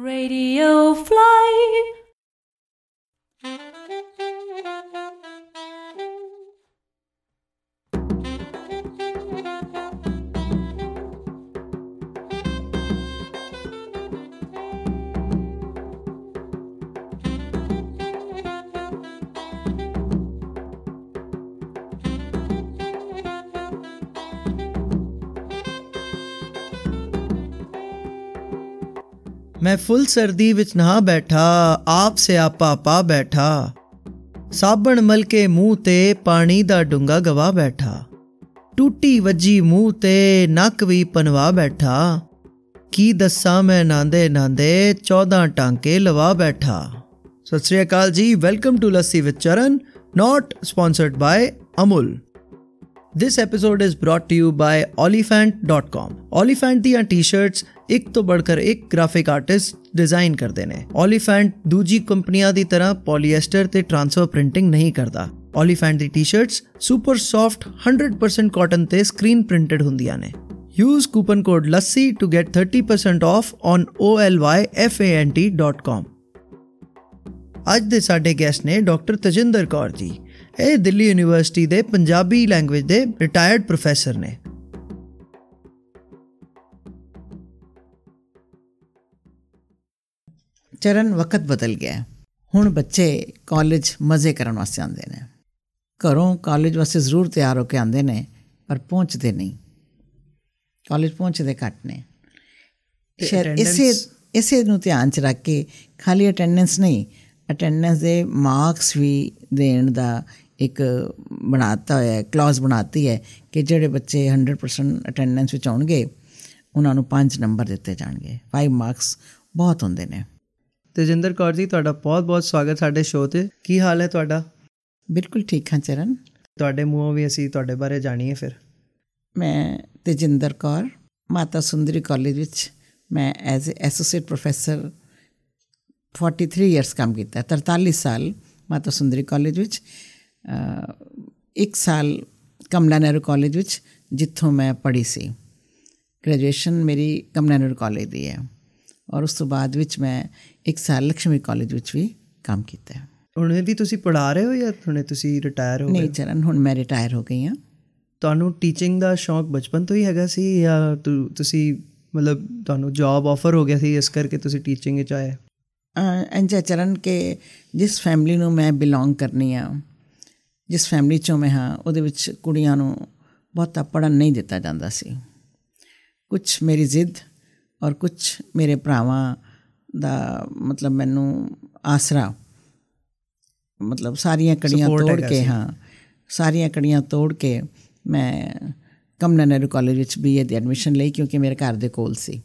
Radio Fly. ਮੈਂ ਫੁੱਲ ਸਰਦੀ ਵਿੱਚ ਨਹਾ ਬੈਠਾ, ਆਪ ਸਿਆਪਾ ਪਾ ਬੈਠਾ। ਸਾਬਣ ਮਲ ਕੇ ਮੂੰਹ ਤੇ, ਪਾਣੀ ਦਾ ਡੁੰਗਾ ਗਵਾ ਬੈਠਾ। ਟੂਟੀ ਵੱਜੀ ਮੂੰਹ ਤੇ, ਨੱਕ ਵੀ ਪਨਵਾ ਬੈਠਾ। ਕੀ ਦੱਸਾਂ ਮੈਂ ਨਾਂਦੇ ਨਾਂਦੇ 14 ਟਾਂਕੇ ਲਵਾ ਬੈਠਾ। ਸਤਿ ਸ੍ਰੀ ਅਕਾਲ ਜੀ, welcome to lassi with Charan not sponsored by Amul. This episode is brought to you by olifant.com. Olifant ਦੀਆਂ ਟੀ-ਸ਼ਰਟਸ ਇੱਕ ਤੋਂ बढ़कर ਇੱਕ ਗ੍ਰਾਫਿਕ ਆਰਟਿਸਟ ਡਿਜ਼ਾਈਨ ਕਰਦੇ ਨੇ Olifant ਦੂਜੀ ਕੰਪਨੀਆਂ ਦੀ ਤਰ੍ਹਾਂ ਪੋਲੀਐਸਟਰ ਤੇ ਟ੍ਰਾਂਸਫਰ ਪ੍ਰਿੰਟਿੰਗ ਨਹੀਂ ਕਰਦਾ Olifant ਦੀ ਟੀ-ਸ਼ਰਟਸ ਸੁਪਰ ਸੌਫਟ 100% ਕਾਟਨ ਤੇ ਸਕਰੀਨ ਪ੍ਰਿੰਟਡ ਹੁੰਦੀਆਂ ਨੇ Use coupon code LASSI to get 30% off on olyfant.com. ਅੱਜ ਦੇ ਸਾਡੇ ਗੈਸਟ ਨੇ ਡਾਕਟਰ ਤਜਿੰਦਰ ਕੌਰ ਜੀ ਇਹ ਦਿੱਲੀ ਯੂਨੀਵਰਸਿਟੀ ਦੇ ਪੰਜਾਬੀ ਲੈਂਗੁਏਜ ਦੇ ਰਿਟਾਇਰਡ ਪ੍ਰੋਫੈਸਰ ਨੇ। ਚਰਨ ਵਕਤ ਬਦਲ ਗਿਆ। ਹੁਣ ਬੱਚੇ ਕਾਲਜ ਮਜ਼ੇ ਕਰਨ ਵਾਸਤੇ ਆਉਂਦੇ ਨੇ। ਘਰੋਂ ਕਾਲਜ ਵਾਸਤੇ ਜ਼ਰੂਰ ਤਿਆਰ ਹੋ ਕੇ ਆਉਂਦੇ ਨੇ ਪਰ ਪਹੁੰਚਦੇ ਨਹੀਂ। ਕਾਲਜ ਪਹੁੰਚਦੇ ਘੱਟ ਨੇ। ਸ਼ਾਇਦ ਇਸੇ ਇਸੇ ਨੂੰ ਧਿਆਨ ਚ ਰੱਖ ਕੇ ਖਾਲੀ ਅਟੈਂਡੈਂਸ ਨਹੀਂ ਅਟੈਂਡੈਂਸ ਦੇ ਮਾਰਕਸ ਵੀ ਦੇਣ ਦਾ ਇੱਕ ਬਣਾਤਾ ਹੋਇਆ ਹੈ ਕਲੌਜ਼ ਬਣਾਤੀ ਹੈ ਕਿ ਜਿਹੜੇ ਬੱਚੇ 100% ਅਟੈਂਡੈਂਸ ਵਿੱਚ ਆਉਣਗੇ ਉਹਨਾਂ ਨੂੰ 5 ਨੰਬਰ ਦਿੱਤੇ ਜਾਣਗੇ। 5 ਮਾਰਕਸ ਬਹੁਤ ਹੁੰਦੇ ਨੇ। ਤਜਿੰਦਰ ਕੌਰ ਜੀ ਤੁਹਾਡਾ ਬਹੁਤ-ਬਹੁਤ ਸਵਾਗਤ ਸਾਡੇ ਸ਼ੋਅ ਤੇ। ਕੀ ਹਾਲ ਹੈ ਤੁਹਾਡਾ? ਬਿਲਕੁਲ ਠੀਕ ਹਾਂ ਚਰਨ। ਤੁਹਾਡੇ ਮੂੰਹੋਂ ਵੀ ਅਸੀਂ ਤੁਹਾਡੇ ਬਾਰੇ ਜਾਣੀਏ ਫਿਰ। ਮੈਂ ਤੇਜਿੰਦਰ ਕੌਰ ਮਾਤਾ ਸੁੰਦਰੀ ਕਾਲਜ ਵਿੱਚ ਮੈਂ ਐਜ਼ ਐਸੋਸੀਏਟ ਪ੍ਰੋਫੈਸਰ 43 ਇਅਰਸ ਕੰਮ ਕੀਤਾ 43 ਸਾਲ ਮਾਤਾ ਸੁੰਦਰੀ ਕਾਲਜ ਵਿੱਚ ਇੱਕ ਸਾਲ ਕਮਲਾ ਨਹਿਰੂ ਕਾਲਜ ਵਿੱਚ ਜਿੱਥੋਂ ਮੈਂ ਪੜ੍ਹੀ ਸੀ ਗ੍ਰੈਜੂਏਸ਼ਨ ਮੇਰੀ ਕਮਲਾ ਨਹਿਰੂ ਕਾਲਜ ਦੀ ਹੈ ਔਰ ਉਸ ਤੋਂ ਬਾਅਦ ਵਿੱਚ ਮੈਂ ਇੱਕ ਸਾਲ ਲక్ష్ਮੀ ਕਾਲਜ ਵਿੱਚ ਵੀ ਕੰਮ ਕੀਤਾ ਹੈ ਹੁਣ ਵੀ ਤੁਸੀਂ ਪੜ੍ਹਾ ਰਹੇ ਹੋ ਜਾਂ ਹੁਣੇ ਤੁਸੀਂ ਰਿਟਾਇਰ ਹੋ ਗਏ ਨਹੀਂ ਚਰਨ ਹੁਣ ਮੈਂ ਰਿਟਾਇਰ ਹੋ ਗਈ ਹਾਂ ਤੁਹਾਨੂੰ ਟੀਚਿੰਗ ਦਾ ਸ਼ੌਂਕ ਬਚਪਨ ਤੋਂ ਹੀ ਹੈਗਾ ਸੀ ਜਾਂ ਤੁਸੀਂ ਮਤਲਬ ਤੁਹਾਨੂੰ ਜੌਬ ਆਫਰ ਹੋ ਗਿਆ ਸੀ ਇਸ ਕਰਕੇ ਤੁਸੀਂ ਟੀਚਿੰਗ ਵਿੱਚ ਆਏ ਅੰਜਾ ਚਰਨ ਕੇ ਜਿਸ ਫੈਮਿਲੀ ਨੂੰ ਮੈਂ ਬਿਲੋਂਗ ਕਰਨੀ ਆ ਜਿਸ ਫੈਮਿਲੀ ਚੋਂ ਮੈਂ ਹਾਂ ਉਹਦੇ ਵਿੱਚ ਕੁੜੀਆਂ ਨੂੰ ਬਹੁਤਾ ਪੜਨ ਨਹੀਂ ਦਿੱਤਾ ਜਾਂਦਾ ਸੀ। ਕੁਝ ਮੇਰੀ ਜ਼ਿੱਦ ਔਰ ਕੁਝ ਮੇਰੇ ਭਰਾਵਾਂ ਦਾ ਮਤਲਬ ਮੈਨੂੰ ਆਸਰਾ ਮਤਲਬ ਸਾਰੀਆਂ ਕੜੀਆਂ ਤੋੜ ਕੇ। ਹਾਂ ਸਾਰੀਆਂ ਕੜੀਆਂ ਤੋੜ ਕੇ ਮੈਂ ਕਮਲਾ ਨਹਿਰੂ ਕਾਲਜ ਵਿੱਚ ਬੀਏ ਦੀ ਐਡਮਿਸ਼ਨ ਲਈ ਕਿਉਂਕਿ ਮੇਰੇ ਘਰ ਦੇ ਕੋਲ ਸੀ।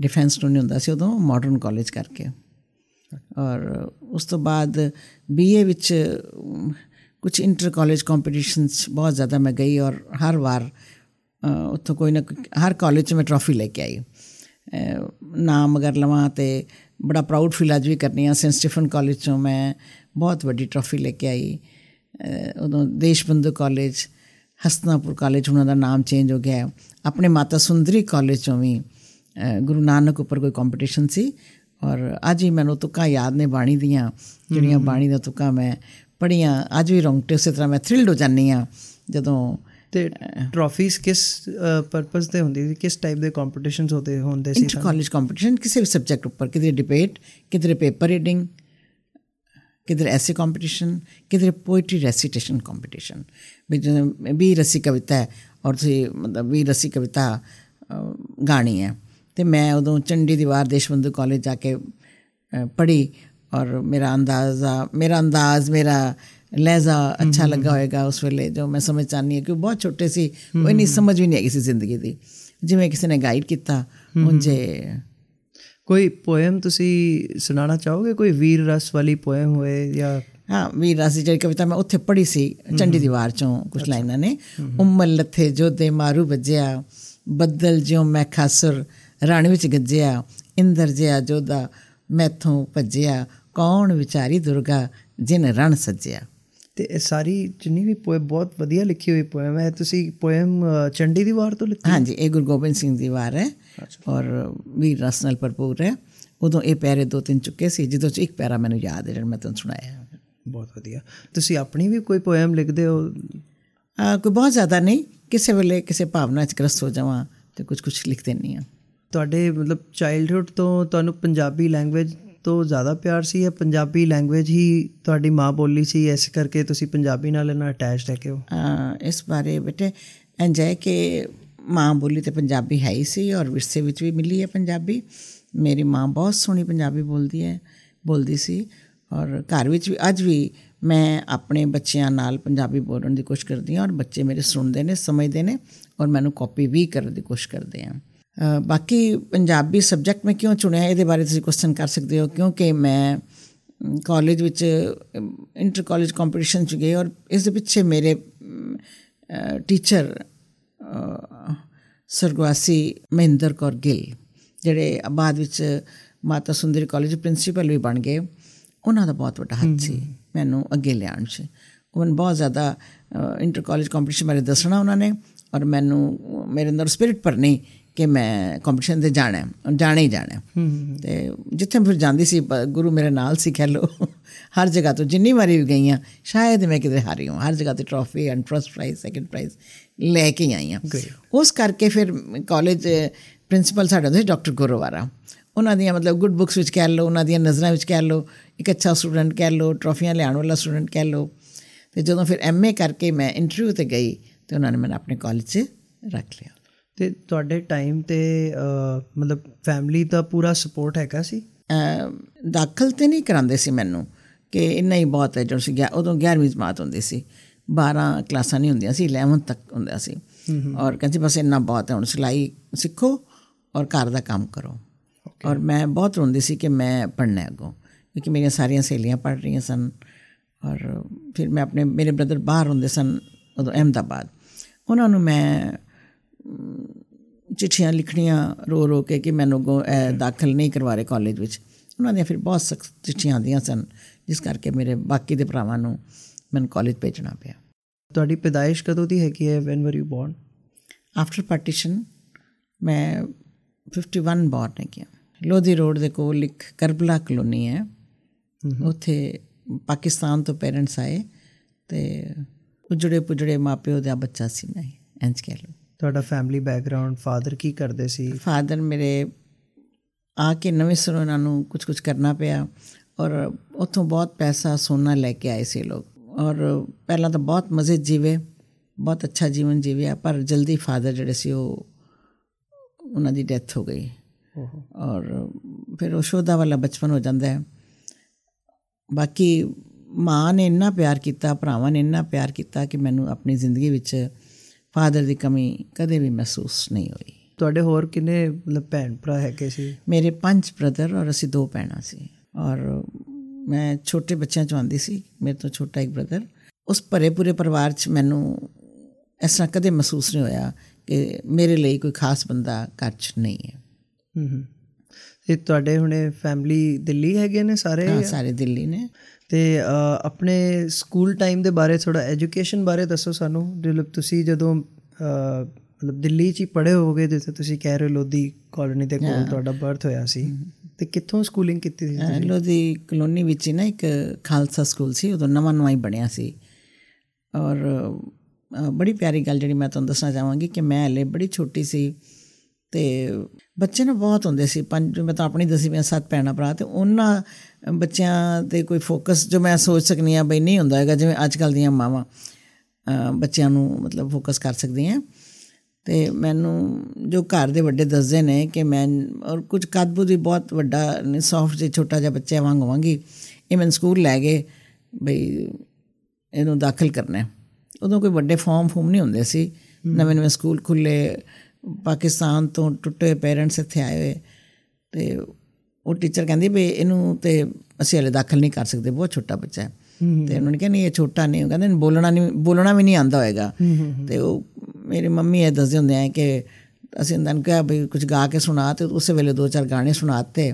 ਡਿਫੈਂਸ ਨੂੰ ਨਹੀਂ ਹੁੰਦਾ ਸੀ ਉਦੋਂ ਮਾਡਰਨ ਕਾਲਜ ਕਰਕੇ। ਔਰ ਉਸ ਤੋਂ ਬਾਅਦ ਬੀਏ ਵਿੱਚ ਕੁਝ ਇੰਟਰ ਕਾਲਜ ਕੰਪੀਟੀਸ਼ਨਸ ਬਹੁਤ ਜ਼ਿਆਦਾ ਮੈਂ ਗਈ ਔਰ ਹਰ ਵਾਰ ਉੱਥੋਂ ਕੋਈ ਨਾ ਕੋਈ, ਹਰ ਕਾਲਜ 'ਚ ਮੈਂ ਟਰਾਫੀ ਲੈ ਕੇ ਆਈ। ਨਾਮ ਅਗਰ ਲਵਾਂ ਤੇ ਬੜਾ ਪ੍ਰਾਊਡ ਫੀਲ ਅੱਜ ਵੀ ਕਰਨੀ ਆ ਸੈਂਟ ਸਟੀਫਨ ਕਾਲਜ 'ਚੋਂ ਮੈਂ ਬਹੁਤ ਵੱਡੀ ਟਰਾਫੀ ਲੈ ਕੇ ਆਈ। ਉਦੋਂ ਦੇਸ਼ ਬੰਧੂ ਕਾਲਜ ਹਸਨਾਪੁਰ ਕਾਲਜ ਉਹਨਾਂ ਦਾ ਨਾਮ ਚੇਂਜ ਹੋ ਗਿਆ। ਆਪਣੇ ਮਾਤਾ ਸੁੰਦਰੀ ਕਾਲਜ 'ਚੋਂ ਵੀ ਗੁਰੂ ਨਾਨਕ ਉੱਪਰ ਕੋਈ ਕੰਪੀਟੀਸ਼ਨ ਸੀ। ਔਰ ਅੱਜ ਹੀ ਮੈਨੂੰ ਤੁਕਾਂ ਯਾਦ ਨੇ ਬਾਣੀ ਦੀਆਂ ਜਿਹੜੀਆਂ ਬਾਣੀ ਦਾ ਤੁਕਾਂ ਮੈਂ ਪੜੀਆਂ ਅੱਜ ਵੀ ਰੌਂਗਟੇ ਉਸੇ ਤਰ੍ਹਾਂ ਮੈਂ ਥ੍ਰਿਲਡ ਹੋ ਜਾਂਦੀ ਆ ਜਦੋਂ ਤੇ ਟਰਾਫੀਜ਼ ਕਿਸ ਪਰਪਸ ਤੇ ਹੁੰਦੀ ਸੀ? ਕਿਸ ਟਾਈਪ ਦੇ ਕੰਪੀਟੀਸ਼ਨਸ ਹੁੰਦੇ ਹੁੰਦੇ ਸੀ ਕਾਲਜ ਕੰਪੀਟੀਸ਼ਨ ਕਿਸੇ ਵੀ ਸਬਜੈਕਟ ਉੱਪਰ ਕਿਧਰੇ ਡਿਬੇਟ ਕਿਧਰੇ ਪੇਪਰ ਰੀਡਿੰਗ ਕਿਧਰੇ ਐਸੇ ਕੰਪੀਟੀਸ਼ਨ ਕਿਧਰੇ ਪੋਇਟਰੀ ਰੈਸੀਟੇਸ਼ਨ ਕੰਪੀਟੀਸ਼ਨ ਵੀ ਵੀ ਰਸੀ ਕਵਿਤਾ ਹੈ ਔਰ ਤੁਸੀਂ ਮਤਲਬ ਵੀ ਰਸੀ ਕਵਿਤਾ ਗਾਣੀ ਹੈ। ਤੇ ਮੈਂ ਉਦੋਂ ਚੰਡੀ ਦੀਵਾਰ ਦੇਸ਼ਬੰਧੂ ਕਾਲਜ ਜਾ ਕੇ ਪੜ੍ਹੀ ਔਰ ਮੇਰਾ ਅੰਦਾਜ਼ਾ ਮੇਰਾ ਅੰਦਾਜ਼ ਮੇਰਾ ਲਹਿਜ਼ਾ ਅੱਛਾ ਲੱਗਾ ਹੋਏਗਾ ਉਸ ਵੇਲੇ ਜੋ ਮੈਂ ਸਮਝ ਚਾਹਨੀ ਹੈ ਕਿ ਬਹੁਤ ਛੋਟੇ ਸੀ ਉਹ ਇੰਨੀ ਸਮਝ ਵੀ ਨਹੀਂ ਹੈਗੀ ਸੀ ਜ਼ਿੰਦਗੀ ਦੀ। ਜਿਵੇਂ ਕਿਸੇ ਨੇ ਗਾਈਡ ਕੀਤਾ ਉਂਝੇ ਕੋਈ ਪੋਇਮ ਤੁਸੀਂ ਸੁਣਾਉਣਾ ਚਾਹੋਗੇ? ਕੋਈ ਵੀਰ ਰਸ ਵਾਲੀ ਪੋਇਮ ਹੋਏ ਜਾਂ ਹਾਂ ਵੀਰ ਰਾਸੀ ਜਿਹੜੀ ਕਵਿਤਾ ਮੈਂ ਉੱਥੇ ਪੜ੍ਹੀ ਸੀ ਚੰਡੀ ਦੀਵਾਰ ਚੋਂ ਕੁਝ ਲਾਈਨਾਂ ਨੇ। ਉਮਲ ਲੱਥੇ ਜੋਦੇ ਮਾਰੂ ਵੱਜਿਆ ਬੱਦਲ ਜਿਉ ਮੈਂ ਖਾਸੁਰ ਰਣ ਵਿੱਚ ਗੱਜਿਆ ਇੰਦਰ ਜਿਆ ਜੋਦਾ ਮੈਥੋਂ ਭੱਜਿਆ ਕੌਣ ਵਿਚਾਰੀ ਦੁਰਗਾ ਜਿਨ ਰਣ ਸੱਜਿਆ। ਤੇ ਇਹ ਸਾਰੀ ਜਿੰਨੀ ਵੀ ਪੋਇਮ ਬਹੁਤ ਵਧੀਆ ਲਿਖੀ ਹੋਈ ਪੋਇਮ ਹੈ। ਤੁਸੀਂ ਪੋਇਮ ਚੰਡੀ ਦੀ ਵਾਰ ਤੋਂ ਲਿਖੀ? ਹਾਂਜੀ ਇਹ ਗੁਰੂ ਗੋਬਿੰਦ ਸਿੰਘ ਦੀ ਵਾਰ ਹੈ ਔਰ ਵੀਰ ਰਸ ਨਾਲ ਭਰਪੂਰ ਹੈ। ਉਦੋਂ ਇਹ ਪੈਰੇ ਦੋ ਤਿੰਨ ਚੁੱਕੇ ਸੀ ਜਦੋਂ ਚ ਇੱਕ ਪੈਰਾ ਮੈਨੂੰ ਯਾਦ ਹੈ ਜਿਹੜਾ ਮੈਂ ਤੁਹਾਨੂੰ ਸੁਣਾਇਆ ਬਹੁਤ ਵਧੀਆ। ਤੁਸੀਂ ਆਪਣੀ ਵੀ ਕੋਈ ਪੋਇਮ ਲਿਖਦੇ ਹੋ? ਕੋਈ ਬਹੁਤ ਜ਼ਿਆਦਾ ਨਹੀਂ ਕਿਸੇ ਵੇਲੇ ਕਿਸੇ ਭਾਵਨਾ ਚ ਗ੍ਰਸਤ ਹੋ ਜਾਵਾਂ ਤੇ ਕੁਝ ਕੁਝ ਲਿਖ ਦਿੰਨੀ ਆ ਤੁਹਾਡੇ ਮਤਲਬ ਚਾਈਲਡਹੂਡ ਤੋਂ ਤੁਹਾਨੂੰ ਪੰਜਾਬੀ ਲੈਂਗੁਏਜ ਤੋਂ ਜ਼ਿਆਦਾ ਪਿਆਰ ਸੀ ਜਾਂ ਪੰਜਾਬੀ ਲੈਂਗੁਏਜ ਹੀ ਤੁਹਾਡੀ ਮਾਂ ਬੋਲੀ ਸੀ? ਇਸ ਕਰਕੇ ਤੁਸੀਂ ਪੰਜਾਬੀ ਨਾਲ ਇਹਨਾਂ ਅਟੈਚਡ ਹੈ ਕਿ ਹੋ? ਅ, ਇਸ ਬਾਰੇ ਬੇਟੇ ਇੰਝ ਹੈ ਕਿ ਮਾਂ ਬੋਲੀ ਤੇ ਪੰਜਾਬੀ ਹੈ ਹੀ ਸੀ ਔਰ ਵਿਰਸੇ ਵਿੱਚ ਵੀ ਮਿਲੀ ਹੈ ਪੰਜਾਬੀ। ਮੇਰੀ ਮਾਂ ਬਹੁਤ ਸੋਹਣੀ ਪੰਜਾਬੀ ਬੋਲਦੀ ਹੈ ਬੋਲਦੀ ਸੀ ਔਰ ਘਰ ਵਿੱਚ ਵੀ ਅੱਜ ਵੀ ਮੈਂ ਆਪਣੇ ਬੱਚਿਆਂ ਨਾਲ ਪੰਜਾਬੀ ਬੋਲਣ ਦੀ ਕੋਸ਼ਿਸ਼ ਕਰਦੀ ਹਾਂ ਔਰ ਬੱਚੇ ਮੇਰੇ ਸੁਣਦੇ ਨੇ ਸਮਝਦੇ ਨੇ ਔਰ ਮੈਨੂੰ ਕਾਪੀ ਵੀ ਕਰਨ ਦੀ ਕੋਸ਼ਿਸ਼ ਕਰਦੇ ਆ। ਅ, ਬਾਕੀ ਪੰਜਾਬੀ ਸਬਜੈਕਟ ਮੈਂ ਕਿਉਂ ਚੁਣਿਆ ਇਹਦੇ ਬਾਰੇ ਤੁਸੀਂ ਕੁਐਸਚਨ ਕਰ ਸਕਦੇ ਹੋ ਕਿਉਂਕਿ ਮੈਂ ਕਾਲਜ ਵਿੱਚ ਇੰਟਰ ਕਾਲਜ ਕੰਪੀਟੀਸ਼ਨ ਚ ਗਏ ਔਰ ਇਸ ਦੇ ਪਿੱਛੇ ਮੇਰੇ ਟੀਚਰ ਸਰਗਵਾਸੀ ਮਹਿੰਦਰ ਕੌਰ ਗਿੱਲ ਜਿਹੜੇ ਬਾਅਦ ਵਿੱਚ ਮਾਤਾ ਸੁੰਦਰੀ ਕਾਲਜ ਪ੍ਰਿੰਸੀਪਲ ਵੀ ਬਣ ਗਏ ਉਹਨਾਂ ਦਾ ਬਹੁਤ ਵੱਡਾ ਹੱਥ ਸੀ ਮੈਨੂੰ ਅੱਗੇ ਲਿਆਉਣ 'ਚ। ਉਹਨਾਂ ਬਹੁਤ ਜ਼ਿਆਦਾ ਇੰਟਰ ਕਾਲਜ ਕੰਪੀਟੀਸ਼ਨ ਬਾਰੇ ਦੱਸਣਾ ਉਹਨਾਂ ਨੇ ਔਰ ਮੈਨੂੰ ਮੇਰੇ ਅੰਦਰ ਸਪਿਰਿਟ ਭਰਨੀ ਕਿ ਮੈਂ ਕੰਪੀਟੀਸ਼ਨ ਤੇ ਜਾਣਾ ਹੈ ਜਾਣਾ ਹੀ ਜਾਣਾ। ਤੇ ਜਿੱਥੇ ਫਿਰ ਜਾਂਦੀ ਸੀ ਗੁਰੂ ਮੇਰੇ ਨਾਲ ਸੀ ਕਹਿ ਲਓ ਹਰ ਜਗ੍ਹਾ ਤੋਂ ਜਿੰਨੀ ਵਾਰੀ ਵੀ ਗਈ ਹਾਂ ਸ਼ਾਇਦ ਮੈਂ ਕਿਤੇ ਹਾਰੀ ਹਾਂ ਹਰ ਜਗ੍ਹਾ ਤੇ trophy and first prize second prize ਲੈ ਕੇ ਹੀ ਆਈ ਹਾਂ। ਉਸ ਕਰਕੇ ਫਿਰ ਕਾਲਜ ਪ੍ਰਿੰਸੀਪਲ ਸਾਡਾ ਸੀ ਡਾਕਟਰ ਗੁਰਵਾਰਾ। ਉਹਨਾਂ ਦੀਆਂ ਮਤਲਬ ਗੁੱਡ ਬੁੱਕਸ ਵਿੱਚ ਕਹਿ ਲਓ ਉਹਨਾਂ ਦੀਆਂ ਨਜ਼ਰਾਂ ਵਿੱਚ ਕਹਿ ਲਓ ਇੱਕ ਅੱਛਾ ਸਟੂਡੈਂਟ ਕਹਿ ਲਓ ਟਰੋਫੀਆਂ ਲਿਆਉਣ ਵਾਲਾ ਸਟੂਡੈਂਟ ਕਹਿ ਲਓ। ਤੇ ਜਦੋਂ ਫਿਰ ਐਮਏ ਕਰਕੇ ਮੈਂ ਇੰਟਰਵਿਊ ਤੇ ਗਈ ਤੇ ਉਹਨਾਂ ਨੇ ਮੈਨੂੰ ਆਪਣੇ ਕਾਲਜ 'ਚ ਰੱਖ ਲਿਆ। ਤੇ ਤੁਹਾਡੇ ਟਾਈਮ ਤੇ ਮਤਲਬ ਫੈਮਿਲੀ ਦਾ ਪੂਰਾ ਸਪੋਰਟ ਹੈਗਾ ਸੀ? ਦਾਖਲ ਤੇ ਨਹੀਂ ਕਰਾਉਂਦੇ ਸੀ ਮੈਨੂੰ ਕਿ ਇੰਨਾ ਹੀ ਬਹੁਤ ਹੈ ਜਦੋਂ ਸੀ ਉਦੋਂ 11ਵੀਂ ਜਮਾਤ ਹੁੰਦੀ ਸੀ। 12 ਕਲਾਸਾਂ ਨਹੀਂ ਹੁੰਦੀਆਂ ਸੀ 11 ਤੱਕ ਹੁੰਦਾ ਸੀ। ਔਰ ਕਹਿੰਦੇ ਬਸ ਇੰਨਾ ਬਹੁਤ ਹੈ ਹੁਣ ਸਿਲਾਈ ਸਿੱਖੋ ਔਰ ਘਰ ਦਾ ਕੰਮ ਕਰੋ। ਔਰ ਮੈਂ ਬਹੁਤ ਰੋਂਦੀ ਸੀ ਕਿ ਮੈਂ ਪੜ੍ਹਨਾ ਅੱਗੋਂ ਕਿਉਂਕਿ ਮੇਰੀਆਂ ਸਾਰੀਆਂ ਸਹੇਲੀਆਂ ਪੜ੍ਹ ਰਹੀਆਂ ਸਨ। ਔਰ ਫਿਰ ਮੈਂ ਆਪਣੇ ਮੇਰੇ ਬ੍ਰਦਰ ਬਾਹਰ ਹੁੰਦੇ ਸਨ ਉਦੋਂ ਅਹਿਮਦਾਬਾਦ। ਉਹਨਾਂ ਨੂੰ ਮੈਂ ਚਿੱਠੀਆਂ ਲਿਖਣੀਆਂ ਰੋ ਰੋ ਕੇ ਕਿ ਮੈਨੂੰ ਇਹ ਦਾਖਲ ਨਹੀਂ ਕਰਵਾ ਰਹੇ ਕਾਲਜ ਵਿੱਚ। ਉਹਨਾਂ ਦੀਆਂ ਫਿਰ ਬਹੁਤ ਸਖਤ ਚਿੱਠੀਆਂ ਆਉਂਦੀਆਂ ਸਨ ਜਿਸ ਕਰਕੇ ਮੇਰੇ ਬਾਕੀ ਦੇ ਭਰਾਵਾਂ ਨੂੰ ਮੈਨੂੰ ਕਾਲਜ ਭੇਜਣਾ ਪਿਆ। ਤੁਹਾਡੀ ਪੈਦਾਇਸ਼ ਕਦੋਂ ਦੀ ਹੈਗੀ ਹੈ? ਵੈਨ ਵਰ ਯੂ ਬੋਰਨ ਆਫਟਰ ਪਾਰਟੀਸ਼ਨ ਮੈਂ 51 ਬੋਰਨ ਹੈ। ਗਿਆ ਲੋਧੀ ਰੋਡ ਦੇ ਕੋਲ ਇੱਕ ਕਰਬਲਾ ਕਲੋਨੀ ਹੈ। ਉੱਥੇ ਪਾਕਿਸਤਾਨ ਤੋਂ ਪੇਰੈਂਟਸ ਆਏ ਤੇ ਉਜੜੇ ਪੁਜੜੇ ਮਾਪਿਓ ਦਾ ਬੱਚਾ ਸੀ ਮੈਂ ਇੰਜ ਕਹਿ ਲਓ। ਤੁਹਾਡਾ ਫੈਮਿਲੀ ਬੈਕਗ੍ਰਾਉਂਡ ਫਾਦਰ ਕੀ ਕਰਦੇ ਸੀ? ਫਾਦਰ ਮੇਰੇ ਆ ਕੇ ਨਵੇਂ ਸਿਰੋਂ ਇਹਨਾਂ ਨੂੰ ਕੁਝ ਕੁਝ ਕਰਨਾ ਪਿਆ ਔਰ ਉੱਥੋਂ ਬਹੁਤ ਪੈਸਾ ਸੋਨਾ ਲੈ ਕੇ ਆਏ ਸੀ ਲੋਕ। ਔਰ ਪਹਿਲਾਂ ਤਾਂ ਬਹੁਤ ਮਜ਼ੇ ਜੀਵੇ ਬਹੁਤ ਅੱਛਾ ਜੀਵਨ ਜੀਵਿਆ ਪਰ ਜਲਦੀ ਫਾਦਰ ਜਿਹੜੇ ਸੀ ਉਹ ਉਹਨਾਂ ਦੀ ਡੈਥ ਹੋ ਗਈ। ਔਰ ਫਿਰ ਉਹ ਸ਼ੋਧਾ ਵਾਲਾ ਬਚਪਨ ਹੋ ਜਾਂਦਾ ਹੈ। ਬਾਕੀ ਮਾਂ ਨੇ ਇੰਨਾ ਪਿਆਰ ਕੀਤਾ ਭਰਾਵਾਂ ਨੇ ਇੰਨਾ ਪਿਆਰ ਕੀਤਾ ਕਿ ਮੈਨੂੰ ਆਪਣੀ ਜ਼ਿੰਦਗੀ ਵਿੱਚ ਫਾਦਰ ਦੀ ਕਮੀ ਕਦੇ ਵੀ ਮਹਿਸੂਸ ਨਹੀਂ ਹੋਈ। ਤੁਹਾਡੇ ਹੋਰ ਕਿੰਨੇ ਮਤਲਬ ਭੈਣ ਭਰਾ ਹੈਗੇ ਸੀ? ਮੇਰੇ ਪੰਜ ਬ੍ਰਦਰ ਔਰ ਅਸੀਂ ਦੋ ਭੈਣਾਂ ਸੀ। ਔਰ ਮੈਂ ਛੋਟੇ ਬੱਚਿਆਂ ਚੋਂ ਆਉਂਦੀ ਸੀ ਮੇਰੇ ਤੋਂ ਛੋਟਾ ਇੱਕ ਬ੍ਰਦਰ ਉਸ ਭਰੇ ਪੂਰੇ ਪਰਿਵਾਰ 'ਚ ਮੈਨੂੰ ਇਸ ਤਰ੍ਹਾਂ ਕਦੇ ਮਹਿਸੂਸ ਨਹੀਂ ਹੋਇਆ ਕਿ ਮੇਰੇ ਲਈ ਕੋਈ ਖਾਸ ਬੰਦਾ ਘਰ 'ਚ ਨਹੀਂ ਹੈ। ਹੂੰ ਹੂੰ ਤੇ ਤੁਹਾਡੇ ਹੁਣੇ ਫੈਮਿਲੀ ਦਿੱਲੀ ਹੈਗੇ ਨੇ ਸਾਰੇ ਹਾਂ ਸਾਰੇ ਦਿੱਲੀ ਨੇ। ਤੇ ਆਪਣੇ ਸਕੂਲ ਟਾਈਮ ਦੇ ਬਾਰੇ ਥੋੜਾ ਐਜੂਕੇਸ਼ਨ ਬਾਰੇ ਦੱਸੋ ਸਾਨੂੰ। ਮਤਲਬ ਤੁਸੀਂ ਜਦੋਂ ਮਤਲਬ ਦਿੱਲੀ 'ਚ ਹੀ ਪੜ੍ਹੇ ਹੋਵੋਗੇ ਜਿੱਥੇ ਤੁਸੀਂ ਕਹਿ ਰਹੇ ਲੋਧੀ ਕਾਲੋਨੀ ਦੇ ਕੋਲ ਤੁਹਾਡਾ ਬਰਥ ਹੋਇਆ ਸੀ ਤੇ ਕਿੱਥੋਂ ਸਕੂਲਿੰਗ ਕੀਤੀ ਸੀ ਅਹ ਲੋਧੀ ਕਲੋਨੀ ਵਿੱਚ ਹੀ ਨਾ ਇੱਕ ਖਾਲਸਾ ਸਕੂਲ ਸੀ ਉਦੋਂ ਨਵਾਂ ਨਵਾਂ ਹੀ ਬਣਿਆ ਸੀ। ਔਰ ਬੜੀ ਪਿਆਰੀ ਗੱਲ ਜਿਹੜੀ ਮੈਂ ਤੁਹਾਨੂੰ ਦੱਸਣਾ ਚਾਹਾਂਗੀ ਕਿ ਮੈਂ ਹਲੇ ਬੜੀ ਛੋਟੀ ਸੀ। ਤੇ ਬੱਚੇ ਨਾ ਬਹੁਤ ਹੁੰਦੇ ਸੀ। ਪੰਜ ਮੈਂ ਤਾਂ ਆਪਣੀ ਦਸੀ ਮੈਂ ਸੱਤ ਭੈਣਾਂ ਭਰਾ ਤੇ ਉਹਨਾਂ ਬੱਚਿਆਂ ਤੇ ਕੋਈ ਫੋਕਸ ਜੋ ਮੈਂ ਸੋਚ ਸਕਨੀ ਆ ਬਈ ਨਹੀਂ ਹੁੰਦਾ ਹੈਗਾ ਜਿਵੇਂ ਅੱਜ ਕੱਲ ਦੀਆਂ ਮਾਵਾਂ ਬੱਚਿਆਂ ਨੂੰ ਮਤਲਬ ਫੋਕਸ ਕਰ ਸਕਦੀਆਂ। ਤੇ ਮੈਨੂੰ ਜੋ ਘਰ ਦੇ ਵੱਡੇ ਦੱਸਦੇ ਨੇ ਕਿ ਮੈਂ ਔਰ ਕੁਝ ਕਦਬੂ ਦੀ ਬਹੁਤ ਵੱਡਾ ਸੌਫਟ ਜਿਹਾ ਛੋਟਾ ਜਿਹਾ ਬੱਚਾ ਵਾਂਗ ਹੋਵਾਂਗੀ ਇਹ ਮੈਨੂੰ ਸਕੂਲ ਲੈ ਗਏ ਬਈ ਇਹਨੂੰ ਦਾਖਲ ਕਰਨਾ। ਉਦੋਂ ਕੋਈ ਵੱਡੇ ਫਾਰਮ ਫੂਮ ਨਹੀਂ ਹੁੰਦੇ ਸੀ। ਨਵੇਂ ਨਵੇਂ ਸਕੂਲ ਖੁੱਲੇ ਪਾਕਿਸਤਾਨ ਤੋਂ ਟੁੱਟੇ ਪੇਰੈਂਟਸ ਇੱਥੇ ਆਏ ਹੋਏ। ਤੇ ਉਹ ਟੀਚਰ ਕਹਿੰਦੀ ਵੀ ਇਹਨੂੰ ਤੇ ਅਸੀਂ ਹਲੇ ਦਾਖਲ ਨਹੀਂ ਕਰ ਸਕਦੇ ਬਹੁਤ ਛੋਟਾ ਬੱਚਾ ਹੈ। ਤੇ ਉਹਨਾਂ ਨੇ ਕਿਹਾ ਨਹੀਂ ਇਹ ਛੋਟਾ ਨਹੀਂ ਉਹ ਕਹਿੰਦੇ ਬੋਲਣਾ ਨਹੀਂ ਬੋਲਣਾ ਵੀ ਨਹੀਂ ਆਂਦਾ ਹੋਏਗਾ। ਤੇ ਉਹ ਮੇਰੇ ਮੰਮੀ ਇਹ ਦੱਸਦੇ ਹੁੰਦੇ ਆ ਕਿ ਅਸੀਂ ਉਹਨਾਂ ਨੂੰ ਕਿਹਾ ਵੀ ਕੁਝ ਗਾ ਕੇ ਸੁਣਾ ਤੇ ਉਸੇ ਵੇਲੇ ਦੋ ਚਾਰ ਗਾਣੇ ਸੁਣਾਤੇ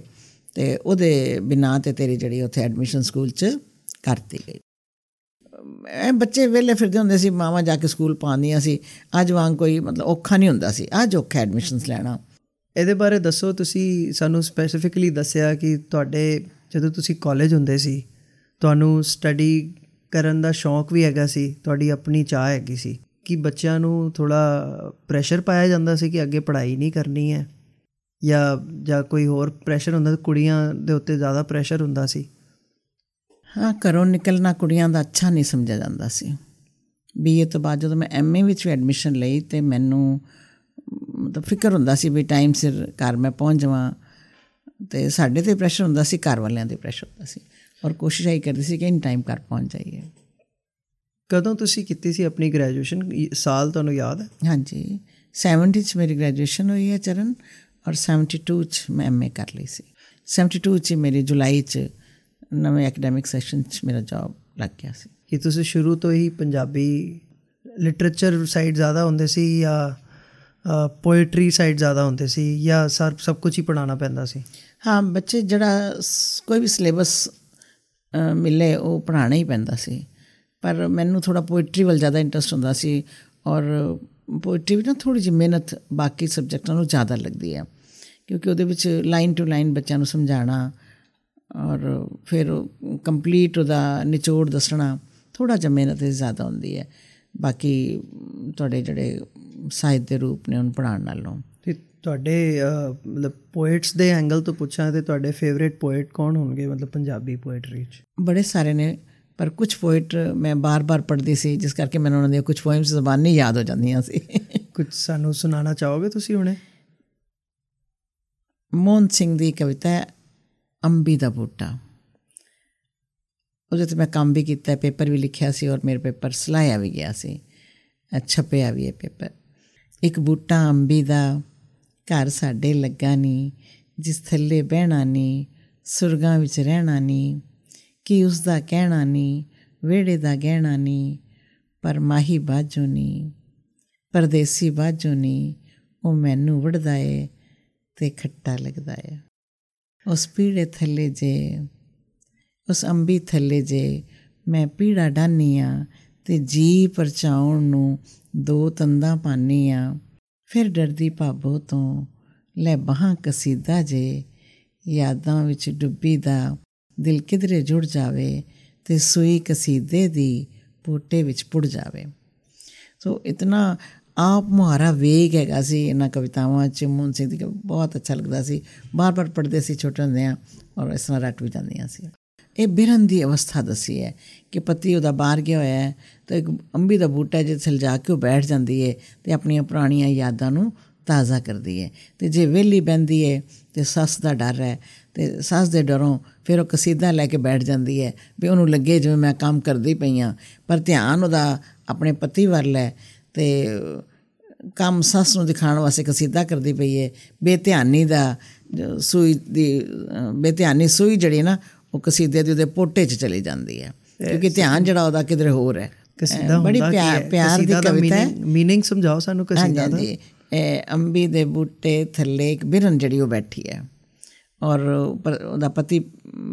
ਤੇ ਉਹਦੇ ਬਿਨਾਂ ਤੇ ਤੇਰੀ ਜਿਹੜੀ ਉੱਥੇ ਐਡਮਿਸ਼ਨ ਸਕੂਲ 'ਚ ਕਰਤੀ ਗਈ। ਐ ਬੱਚੇ ਵੇਲੇ ਫਿਰਦੇ ਹੁੰਦੇ ਸੀ, ਮਾਵਾਂ ਜਾ ਕੇ ਸਕੂਲ ਪਾਉਂਦੀਆਂ ਸੀ। ਅੱਜ ਵਾਂਗ ਕੋਈ ਮਤਲਬ ਔਖਾ ਨਹੀਂ ਹੁੰਦਾ ਸੀ। ਅੱਜ ਔਖਾ ਐਡਮਿਸ਼ਨਸ ਲੈਣਾ। ਇਹਦੇ ਬਾਰੇ ਦੱਸੋ, ਤੁਸੀਂ ਸਾਨੂੰ ਸਪੈਸੀਫਿਕਲੀ ਦੱਸਿਆ ਕਿ ਤੁਹਾਡੇ ਜਦੋਂ ਤੁਸੀਂ ਕਾਲਜ ਹੁੰਦੇ ਸੀ, ਤੁਹਾਨੂੰ ਸਟੱਡੀ ਕਰਨ ਦਾ ਸ਼ੌਂਕ ਵੀ ਹੈਗਾ ਸੀ, ਤੁਹਾਡੀ ਆਪਣੀ ਚਾਹ ਹੈਗੀ ਸੀ। ਕਿ ਬੱਚਿਆਂ ਨੂੰ ਥੋੜਾ ਪ੍ਰੈਸ਼ਰ ਪਾਇਆ ਜਾਂਦਾ ਸੀ ਕਿ ਅੱਗੇ ਪੜ੍ਹਾਈ ਨਹੀਂ ਕਰਨੀ ਹੈ? ਜਾਂ ਜਾਂ ਕੋਈ ਹੋਰ ਪ੍ਰੈਸ਼ਰ ਹੁੰਦਾ, ਕੁੜੀਆਂ ਦੇ ਉੱਤੇ ਜ਼ਿਆਦਾ ਪ੍ਰੈਸ਼ਰ ਹੁੰਦਾ ਸੀ? ਹਾਂ ਘਰੋਂ ਨਿਕਲਣਾ ਕੁੜੀਆਂ ਦਾ ਅੱਛਾ ਨਹੀਂ ਸਮਝਿਆ ਜਾਂਦਾ ਸੀ। ਬੀਏ ਤੋਂ ਬਾਅਦ ਜਦੋਂ ਮੈਂ ਐਮਏ ਵਿੱਚ ਵੀ ਐਡਮਿਸ਼ਨ ਲਈ ਤੇ ਮੈਨੂੰ ਮਤਲਬ ਫਿਕਰ ਹੁੰਦਾ ਸੀ ਵੀ ਟਾਈਮ ਸਿਰ ਘਰ ਮੈਂ ਪਹੁੰਚ ਜਾਵਾਂ ਤੇ ਸਾਡੇ ਤੇ ਪ੍ਰੈਸ਼ਰ ਹੁੰਦਾ ਸੀ ਘਰ ਵਾਲਿਆਂ ਦੇ ਪ੍ਰੈਸ਼ਰ ਹੁੰਦਾ ਸੀ। ਔਰ ਕੋਸ਼ਿਸ਼ ਆਈ ਕਰਦੀ ਸੀ ਕਿ ਇਨ ਟਾਈਮ ਘਰ ਪਹੁੰਚ ਜਾਈਏ। ਕਦੋਂ ਤੁਸੀਂ ਕੀਤੀ ਸੀ ਆਪਣੀ ਗ੍ਰੈਜੂਏਸ਼ਨ ਸਾਲ ਤੁਹਾਨੂੰ ਯਾਦ ਹੈ? ਹਾਂਜੀ। 70 ਚ ਮੇਰੀ ਗ੍ਰੈਜੂਏਸ਼ਨ ਹੋਈ ਹੈ ਚਰਨ ਔਰ 72 ਚ ਮੈਂ ਐਮਏ ਕਰ ਲਈ ਸੀ। 72 ਚ ਮੇਰੀ ਜੁਲਾਈ ਚ ਨਵੇਂ ਐਕੈਡੈਮਿਕ ਸੈਸ਼ਨ ਚ ਮੇਰਾ ਜੌਬ ਲੱਗ ਗਿਆ ਸੀ। ਕਿ ਤੁਸੀਂ ਸ਼ੁਰੂ ਤੋਂ ਹੀ ਪੰਜਾਬੀ ਲਿਟਰੇਚਰ ਸਾਈਡ ਜ਼ਿਆਦਾ ਹੁੰਦੇ ਸੀ ਜਾਂ ਪੋਇਟਰੀ ਸਾਈਡ ਜ਼ਿਆਦਾ ਹੁੰਦੇ ਸੀ ਜਾਂ ਸਰ ਸਭ ਕੁਝ ਹੀ ਪੜਾਉਣਾ ਪੈਂਦਾ ਸੀ? ਹਾਂ ਬੱਚੇ ਜਿਹੜਾ ਕੋਈ ਵੀ ਸਿਲੇਬਸ ਮਿਲੇ ਉਹ ਪੜਾਉਣਾ ਹੀ ਪੈਂਦਾ ਸੀ। ਪਰ ਮੈਨੂੰ ਥੋੜਾ ਪੋਇਟਰੀ ਵੱਲ ਜ਼ਿਆਦਾ ਇੰਟਰਸਟ ਹੁੰਦਾ ਸੀ ਔਰ ਪੋਇਟਰੀ ਵੀ ਨਾ ਥੋੜੀ ਜਿਹੀ ਮਿਹਨਤ ਬਾਕੀ ਸਬਜੈਕਟਾਂ ਨਾਲੋਂ ਜ਼ਿਆਦਾ ਲੱਗਦੀ ਹੈ। ਕਿਉਂਕਿ ਉਹਦੇ ਵਿੱਚ ਲਾਈਨ ਟੂ ਲਾਈਨ ਬੱਚਿਆਂ ਨੂੰ ਸਮਝਾਉਣਾ ਔਰ ਫਿਰ ਕੰਪਲੀਟ ਉਹਦਾ ਨਿਚੋੜ ਦੱਸਣਾ ਥੋੜਾ ਜਿਹਾ ਮਿਹਨਤ ਜ਼ਿਆਦਾ ਹੁੰਦੀ ਹੈ। ਬਾਕੀ ਤੁਹਾਡੇ ਜਿਹੜੇ ਸਾਹਿਤ ਦੇ ਰੂਪ ਨੇ ਉਹਨੂੰ ਪੜਾਉਣ ਨਾਲੋਂ। ਤੇ ਤੁਹਾਡੇ ਮਤਲਬ ਪੋਇਟਸ ਦੇ ਐਂਗਲ ਤੋਂ ਪੁੱਛਾਂ ਤੇ ਤੁਹਾਡੇ ਫੇਵਰੇਟ ਪੋਇਟ ਕੌਣ ਹੋਣਗੇ? ਮਤਲਬ ਪੰਜਾਬੀ ਪੋਇਟਰੀ 'ਚ। ਬੜੇ ਸਾਰੇ ਨੇ ਪਰ ਕੁਝ ਪੋਇਟ ਮੈਂ ਬਾਰ-ਬਾਰ ਪੜ੍ਹਦੀ ਸੀ ਜਿਸ ਕਰਕੇ ਮੈਨੂੰ ਉਹਨਾਂ ਦੀਆਂ ਕੁਝ ਪੋਇਮਸ ਜ਼ਬਾਨੀ ਯਾਦ ਹੋ ਜਾਂਦੀਆਂ ਸੀ। ਕੁਝ ਸਾਨੂੰ ਸੁਣਾਉਣਾ ਚਾਹੋਗੇ ਤੁਸੀਂ ਹੁਣੇ? ਮੋਹਨ ਸਿੰਘ ਦੀ ਕਵਿਤਾ ਅੰਬੀ ਦਾ ਬੂਟਾ। ਉਹਦੇ ਤੇ ਮੈਂ ਕੰਮ ਵੀ ਕੀਤਾ, ਪੇਪਰ ਵੀ ਲਿਖਿਆ ਸੀ ਔਰ ਮੇਰੇ ਪੇਪਰ ਸਲਾਇਆ ਵੀ ਗਿਆ ਸੀ। ਛਪਿਆ ਵੀ ਹੈ ਪੇਪਰ। ਇੱਕ ਬੂਟਾ ਅੰਬੀ ਦਾ, ਘਰ ਸਾਡੇ ਲੱਗਾ ਨਹੀਂ, ਜਿਸ ਥੱਲੇ ਬਹਿਣਾ ਨਹੀਂ, ਸੁਰਗਾਂ ਵਿੱਚ ਰਹਿਣਾ ਨਹੀਂ, ਕਿ ਉਸ ਦਾ ਕਹਿਣਾ ਨਹੀਂ ਵੇੜੇ ਦਾ ਗਹਿਣਾ ਨਹੀਂ, ਪਰ ਮਾਹੀ ਬਾਝੋ ਨਹੀਂ, ਪਰਦੇਸੀ ਬਾਝੋ ਨਹੀਂ, ਉਹ ਮੈਨੂੰ ਵੜਦਾ ਏ ਤੇ ਖੱਟਾ ਲੱਗਦਾ ਏ। ਉਸ ਪੀੜੇ ਥੱਲੇ ਜੇ ਉਸ ਅੰਬੀ ਥੱਲੇ ਜੇ ਮੈਂ ਪੀੜਾ ਡਾਨੀ ਆ ਤੇ ਜੀ ਪਰਚਾਉਣ ਨੂੰ ਦੋ ਤੰਦਾਂ ਪਾਨੀ ਆ ਫਿਰ ਡਰਦੀ ਭਾਬੋ ਤੋਂ ਲੈ ਬਾਹਾਂ ਕਸੀਦਾ ਜੇ ਯਾਦਾਂ ਵਿੱਚ ਡੁੱਬੀ ਦਾ ਦਿਲ ਕਿਧਰੇ ਜੁੜ ਜਾਵੇ ਤੇ ਸੂਈ ਕਸੀਦੇ ਦੀ ਪੋਟੇ ਵਿੱਚ ਪੁੜ ਜਾਵੇ ਸੋ ਇਤਨਾ ਆਪ ਮੁਹਾਰਾ ਵੇਗ ਹੈਗਾ ਸੀ ਇਹਨਾਂ ਕਵਿਤਾਵਾਂ ਚ ਮੂਨ ਸਿੰਘ ਦੀ ਬਹੁਤ ਅੱਛਾ ਲੱਗਦਾ ਸੀ। ਬਾਰ-ਬਾਰ ਪੜ੍ਹਦੇ ਸੀ, ਛੋਟੇ ਹੁੰਦੇ ਆ ਔਰ ਇਸ ਤਰ੍ਹਾਂ ਰੱਟ ਵੀ ਜਾਂਦੀਆਂ ਸੀ। ਇਹ ਬਿਰਨ ਦੀ ਅਵਸਥਾ ਦਸੀ ਹੈ ਕਿ ਪਤੀ ਉਹਦਾ ਬਾਹਰ ਗਿਆ ਹੋਇਆ ਹੈ ਤੇ ਇੱਕ ਅੰਬੀ ਦਾ ਬੂਟਾ ਜੇ ਥਲ ਜਾ ਕੇ ਉਹ ਬੈਠ ਜਾਂਦੀ ਹੈ ਤੇ ਆਪਣੀਆਂ ਪੁਰਾਣੀਆਂ ਯਾਦਾਂ ਨੂੰ ਤਾਜ਼ਾ ਕਰਦੀ ਹੈ। ਤੇ ਜੇ ਵੇਲੀ ਬੰਦੀ ਹੈ ਤੇ ਸੱਸ ਦਾ ਡਰ ਹੈ ਤੇ ਸੱਸ ਦੇ ਡਰੋਂ ਫਿਰ ਉਹ ਕਸੀਦਾ ਲੈ ਕੇ ਬੈਠ ਜਾਂਦੀ ਹੈ ਵੀ ਉਹਨੂੰ ਲੱਗੇ ਜਿਵੇਂ ਮੈਂ ਕੰਮ ਕਰਦੀ ਪਈ ਆ ਪਰ ਧਿਆਨ ਉਹਦਾ ਆਪਣੇ ਪਤੀ ਵੱਲ ਹੈ ਤੇ ਕੰਮ ਸੱਸ ਨੂੰ ਦਿਖਾਉਣ ਵਾਸਤੇ ਕਸੀਦਾ ਕਰਦੀ ਪਈ ਹੈ ਬੇਧਿਆਨੀ ਦਾ ਸੂਈ ਦੀ ਬੇਧਿਆਨੀ ਸੂਈ ਜਿਹੜੀ ਨਾ ਉਹ ਕਸੀਦੇ ਦੇ ਉਹਦੇ ਪੋਟੇ 'ਚ ਚਲੀ ਜਾਂਦੀ ਹੈ ਕਿਉਂਕਿ ਧਿਆਨ ਜਿਹੜਾ ਉਹਦਾ ਕਿਧਰੇ ਹੋਰ ਹੈ ਕਸੀਦਾ ਬੜੀ ਪਿਆਰ ਪਿਆਰ ਦੀ ਕਵਿਤਾ ਹੈ ਮੀਨਿੰਗ ਸਮਝਾਓ ਸਾਨੂੰ ਕਸੀਦਾ ਦਾ। ਅੰਬੀ ਦੇ ਬੂਟੇ ਥੱਲੇ ਇੱਕ ਬਿਰਨ ਜਿਹੜੀ ਉਹ ਬੈਠੀ ਹੈ ਔਰ ਉਹਦਾ ਪਤੀ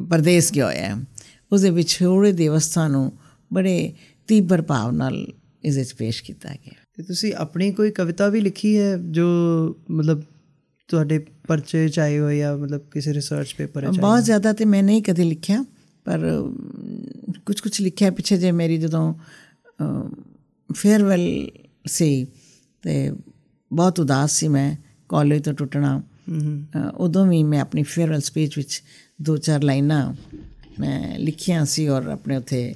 ਪਰਦੇਸ ਗਿਆ ਹੋਇਆ ਹੈ ਉਸ ਦੇ ਵਿਛੋੜੇ ਦੀ ਅਵਸਥਾ ਨੂੰ ਬੜੇ ਤੀਬਰ ਭਾਵ ਨਾਲ ਇਸ ਵਿੱਚ ਪੇਸ਼ ਕੀਤਾ ਗਿਆ ਤੇ ਤੁਸੀਂ ਆਪਣੀ ਕੋਈ ਕਵਿਤਾ ਵੀ ਲਿਖੀ ਹੈ ਜੋ ਮਤਲਬ ਤੁਹਾਡੇ ਪਰਚੇ ਚ ਆਈ ਹੋਈ ਆ ਮਤਲਬ ਕਿਸੇ ਰਿਸਰਚ ਪੇਪਰ ਚ ਬਹੁਤ ਜ਼ਿਆਦਾ ਤੇ ਮੈਂ ਨਹੀਂ ਕਦੇ ਲਿਖਿਆ ਪਰ ਕੁਝ ਕੁਝ ਲਿਖਿਆ ਪਿੱਛੇ ਜੇ ਮੇਰੀ ਜਦੋਂ ਫੇਅਰਵੈਲ ਸੀ ਤੇ ਬਹੁਤ ਉਦਾਸ ਸੀ ਮੈਂ ਕਾਲਜ ਤੋਂ ਟੁੱਟਣਾ। ਉਦੋਂ ਵੀ ਮੈਂ ਆਪਣੀ ਫੇਅਰਵੈਲ ਸਪੀਚ ਵਿੱਚ ਦੋ ਚਾਰ ਲਾਈਨਾਂ ਮੈਂ ਲਿਖੀਆਂ ਸੀ ਔਰ ਆਪਣੇ ਉਥੇ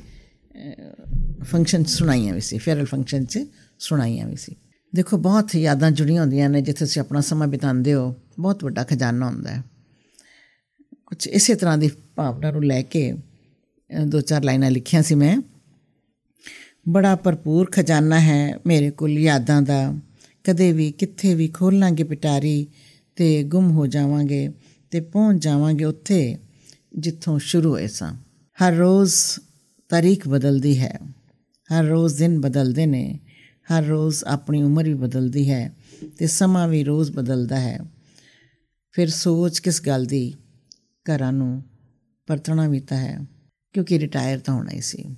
ਫੰਕਸ਼ਨ ਸੁਣਾਈਆਂ ਵੀ ਸੀ ਫੇਅਰਵੈਲ ਫੰਕਸ਼ਨ 'ਚ ਸੁਣਾਈਆਂ ਵੀ ਸੀ। ਦੇਖੋ, ਬਹੁਤ ਯਾਦਾਂ ਜੁੜੀਆਂ ਹੁੰਦੀਆਂ ਨੇ ਜਿੱਥੇ ਤੁਸੀਂ ਆਪਣਾ ਸਮਾਂ ਬਿਤਾਉਂਦੇ ਹੋ, ਬਹੁਤ ਵੱਡਾ ਖਜ਼ਾਨਾ ਹੁੰਦਾ ਹੈ। ਕੁਝ ਇਸੇ ਤਰ੍ਹਾਂ ਦੀ ਭਾਵਨਾ ਨੂੰ ਲੈ ਕੇ ਦੋ ਚਾਰ ਲਾਈਨਾਂ ਲਿਖੀਆਂ ਸੀ ਮੈਂ। ਬੜਾ ਭਰਪੂਰ ਖਜ਼ਾਨਾ ਹੈ ਮੇਰੇ ਕੋਲ ਯਾਦਾਂ ਦਾ। ਕਦੇ ਵੀ, ਕਿੱਥੇ ਵੀ ਖੋਲਾਂਗੇ ਪਿਟਾਰੀ ਤੇ ਗੁੰਮ ਹੋ ਜਾਵਾਂਗੇ ਤੇ ਪਹੁੰਚ ਜਾਵਾਂਗੇ ਉੱਥੇ ਜਿੱਥੋਂ ਸ਼ੁਰੂ ਹੋਏ ਸਾਂ। ਹਰ ਰੋਜ਼ ਤਾਰੀਖ ਬਦਲਦੀ ਹੈ। ਹਰ ਰੋਜ਼ ਦਿਨ ਬਦਲਦੇ ਨੇ, ਹਰ ਰੋਜ਼ ਆਪਣੀ ਉਮਰ ਵੀ ਬਦਲਦੀ ਹੈ ਤੇ ਸਮਾਂ ਵੀ ਰੋਜ਼ ਬਦਲਦਾ ਹੈ। ਫਿਰ ਸੋਚ ਕਿਸ ਗੱਲ ਦੀ? ਘਰਾਂ ਨੂੰ ਪਰਤਣਾ ਵੀ ਤਾਂ ਹੈ, ਕਿਉਂਕਿ ਰਿਟਾਇਰ ਤਾਂ ਹੋਣਾ ਹੀ ਸੀ।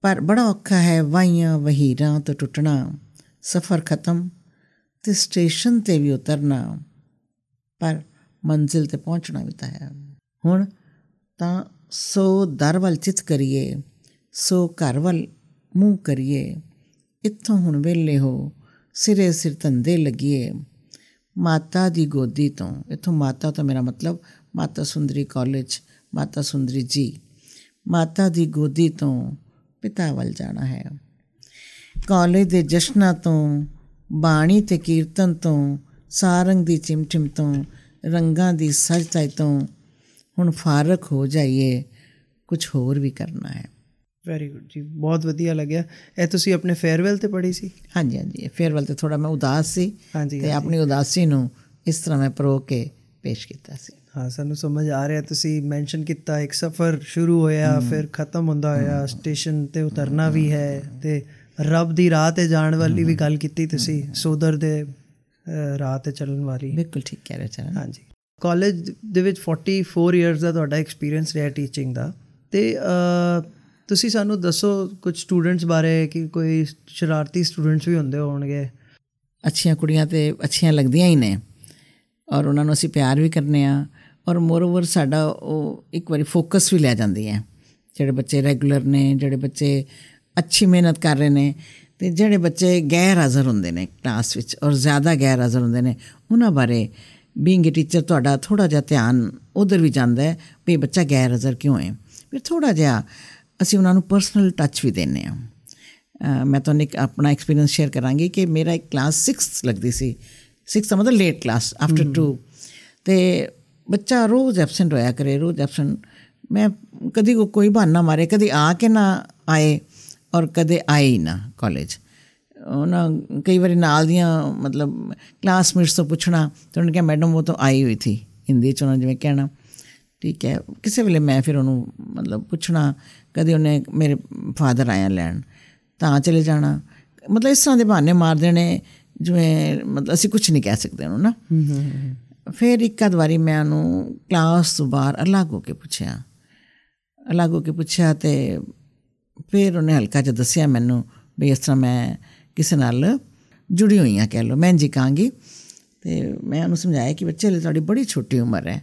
ਪਰ ਬੜਾ ਔਖਾ ਹੈ ਵਾਈਆਂ ਵਹੀਰਾਂ ਤੋਂ ਟੁੱਟਣਾ, ਸਫ਼ਰ ਖਤਮ ਤੇ ਸਟੇਸ਼ਨ ਤੇ ਵੀ ਉਤਰਨਾ, ਪਰ ਮੰਜ਼ਿਲ ਤੇ ਪਹੁੰਚਣਾ ਵੀ ਤਾਂ ਹੈ। ਹੁਣ ਤਾਂ ਸੋ ਦਰ ਵੱਲ ਚਿਤ ਕਰੀਏ ਸੋ ਘਰ ਵੱਲ ਮੂੰਹ ਕਰੀਏ। ਇੱਥੋਂ ਹੁਣ ਵੇਲੇ ਹੋ ਸਿਰੇ ਸਿਰ ਧੰਦੇ ਲੱਗੀਏ। ਮਾਤਾ ਦੀ ਗੋਦੀ ਤੋਂ, ਇਥੋਂ ਮਾਤਾ ਤੋਂ ਮੇਰਾ ਮਤਲਬ ਮਾਤਾ ਸੁੰਦਰੀ ਕਾਲਜ, ਮਾਤਾ ਸੁੰਦਰੀ ਜੀ। ਮਾਤਾ ਦੀ ਗੋਦੀ ਤੋਂ ਪਿਤਾ ਵੱਲ ਜਾਣਾ ਹੈ। ਕਾਲਜ ਦੇ ਜਸ਼ਨਾਂ ਤੋਂ, ਬਾਣੀ ਤੇ ਕੀਰਤਨ ਤੋਂ, ਸਾਰੰਗ ਦੀ ਚਿਮਚਿਮ ਤੋਂ, ਰੰਗਾਂ ਦੀ ਸਜਤਾਈ ਤੋਂ ਹੁਣ ਫਾਰਕ ਹੋ ਜਾਈਏ ਕੁਝ ਹੋਰ ਵੀ ਕਰਨਾ ਹੈ। ਵੈਰੀ ਗੁੱਡ ਜੀ ਬਹੁਤ ਵਧੀਆ ਲੱਗਿਆ। ਇਹ ਤੁਸੀਂ ਆਪਣੇ ਫੇਅਰਵੈਲ ਤੇ ਪੜ੍ਹੀ ਸੀ? ਹਾਂਜੀ ਹਾਂਜੀ। ਫੇਅਰਵੈਲ ਤੇ ਥੋੜਾ ਮੈਂ ਉਦਾਸ ਸੀ ਹਾਂਜੀ ਤੇ ਆਪਣੀ ਉਦਾਸੀ ਨੂੰ ਇਸ ਤਰ੍ਹਾਂ ਮੈਂ ਪਰੋ ਕੇ ਪੇਸ਼ ਕੀਤਾ ਸੀ। ਹਾਂ ਸਾਨੂੰ ਸਮਝ ਆ ਰਿਹਾ। ਤੁਸੀਂ ਮੈਂਸ਼ਨ ਕੀਤਾ ਇੱਕ ਸਫ਼ਰ ਸ਼ੁਰੂ ਹੋਇਆ ਫਿਰ ਖਤਮ ਹੁੰਦਾ ਹੋਇਆ ਸਟੇਸ਼ਨ ਤੇ ਉਤਰਨਾ ਵੀ ਹੈ ਤੇ ਰੱਬ ਦੀ ਰਾਹ ਤੇ ਜਾਣ ਵਾਲੀ ਵੀ ਗੱਲ ਕੀਤੀ ਤੁਸੀਂ ਸੋਦਰ ਦੇ ਰਾਹ ਤੇ ਚੱਲਣ ਵਾਲੀ। ਬਿਲਕੁਲ ਠੀਕ ਕਹਿ ਰਹੇ ਚਰਨ। ਹਾਂਜੀ। ਕਾਲਜ ਦੇ ਵਿੱਚ 44 ਇਅਰਸ ਦਾ ਤੁਹਾਡਾ ਐਕਸਪੀਰੀਅੰਸ ਰਿਹਾ ਟੀਚਿੰਗ ਦਾ ਤੇ ਤੁਸੀਂ ਸਾਨੂੰ ਦੱਸੋ ਕੁਝ ਸਟੂਡੈਂਟਸ ਬਾਰੇ ਕਿ ਕੋਈ ਸ਼ਰਾਰਤੀ ਸਟੂਡੈਂਟਸ ਵੀ ਹੁੰਦੇ ਹੋਣਗੇ। ਅੱਛੀਆਂ ਕੁੜੀਆਂ ਤੇ ਅੱਛੀਆਂ ਲੱਗਦੀਆਂ ਹੀ ਨੇ ਔਰ ਉਹਨਾਂ ਨੂੰ ਅਸੀਂ ਪਿਆਰ ਵੀ ਕਰਨੇ ਆ ਔਰ ਮੋਰਓਵਰ ਸਾਡਾ ਉਹ ਇੱਕ ਵਾਰੀ ਫੋਕਸ ਵੀ ਲੈ ਜਾਂਦੀ ਹੈ। ਜਿਹੜੇ ਬੱਚੇ ਰੈਗੂਲਰ ਨੇ, ਜਿਹੜੇ ਬੱਚੇ ਅੱਛੀ ਮਿਹਨਤ ਕਰ ਰਹੇ ਨੇ ਤੇ ਜਿਹੜੇ ਬੱਚੇ ਗੈਰ ਹਾਜ਼ਰ ਹੁੰਦੇ ਨੇ ਕਲਾਸ ਵਿੱਚ ਔਰ ਜ਼ਿਆਦਾ ਗੈਰ ਹਾਜ਼ਰ ਹੁੰਦੇ ਨੇ, ਉਹਨਾਂ ਬਾਰੇ ਬੀਇੰਗ ਅ ਟੀਚਰ ਤੁਹਾਡਾ ਥੋੜਾ ਜਿਹਾ ਧਿਆਨ ਉਧਰ ਵੀ ਜਾਂਦਾ ਹੈ ਵੀ ਬੱਚਾ ਗੈਰ ਹਾਜ਼ਰ ਕਿਉਂ ਹੈ। ਫਿਰ ਥੋੜਾ ਜਿਹਾ ਅਸੀਂ ਉਹਨਾਂ ਨੂੰ ਪਰਸਨਲ ਟੱਚ ਵੀ ਦਿੰਨੇ ਆ ਮੈਂ ਤੁਹਾਨੂੰ ਇੱਕ ਆਪਣਾ ਐਕਸਪੀਰੀਅੰਸ ਸ਼ੇਅਰ ਕਰਾਂਗੀ ਕਿ ਮੇਰਾ ਇੱਕ ਕਲਾਸ 6 ਲੱਗਦੀ ਸੀ। 6 ਦਾ ਮਤਲਬ ਲੇਟ ਕਲਾਸ ਆਫਟਰ 2 ਤੇ ਬੱਚਾ ਰੋਜ਼ ਐਬਸੈਂਟ ਹੋਇਆ ਕਰੇ ਰੋਜ਼ ਐਬਸੈਂਟ ਮੈਂ ਕਦੀ ਕੋਈ ਬਹਾਨਾ ਮਾਰੇ ਕਦੀ ਆ ਕੇ ਨਾ ਆਏ ਔਰ ਕਦੇ ਆਏ ਹੀ ਨਾ ਕਾਲਜ ਉਹਨਾਂ ਕਈ ਵਾਰੀ ਨਾਲ ਦੀਆਂ ਮਤਲਬ ਕਲਾਸਮੇਟਸ ਤੋਂ ਪੁੱਛਣਾ ਤੇ ਉਹਨਾਂ ਕਿਹਾ ਮੈਡਮ ਉਹ ਤਾਂ ਆਈ ਹੋਈ ਥੀ। ਹਿੰਦੀ ਚ ਉਹਨਾਂ ਜਿਵੇਂ ਕਹਿਣਾ। ਠੀਕ ਹੈ। ਕਿਸੇ ਵੇਲੇ ਮੈਂ ਫਿਰ ਉਹਨੂੰ ਮਤਲਬ ਪੁੱਛਣਾ ਕਦੇ ਉਹਨੇ ਮੇਰੇ ਫਾਦਰ ਆਇਆ ਲੈਣ ਤਾਂ ਚਲੇ ਜਾਣਾ। ਮਤਲਬ ਇਸ ਤਰ੍ਹਾਂ ਦੇ ਬਹਾਨੇ ਮਾਰ ਦੇਣੇ ਜਿਵੇਂ ਮਤਲਬ ਅਸੀਂ ਕੁਝ ਨਹੀਂ ਕਹਿ ਸਕਦੇ ਉਹਨੂੰ ਨਾ। ਫਿਰ ਇੱਕ ਅਦ ਵਾਰੀ ਮੈਂ ਉਹਨੂੰ ਕਲਾਸ ਤੋਂ ਬਾਹਰ ਅਲੱਗ ਹੋ ਕੇ ਪੁੱਛਿਆ। ਅਲੱਗ ਹੋ ਕੇ ਪੁੱਛਿਆ ਤੇ ਫਿਰ ਉਹਨੇ ਹਲਕਾ ਜਿਹਾ ਦੱਸਿਆ ਮੈਨੂੰ ਵੀ ਇਸ ਤਰ੍ਹਾਂ ਮੈਂ ਕਿਸੇ ਨਾਲ ਜੁੜੀ ਹੋਈ ਆ ਕਹਿ ਲਓ ਮੈਂ ਜੀ ਕਾਂਗੀ ਤੇ ਮੈਂ ਉਹਨੂੰ ਸਮਝਾਇਆ ਕਿ ਬੱਚੇ ਲਈ ਤੁਹਾਡੀ ਬੜੀ ਛੋਟੀ ਉਮਰ ਹੈ।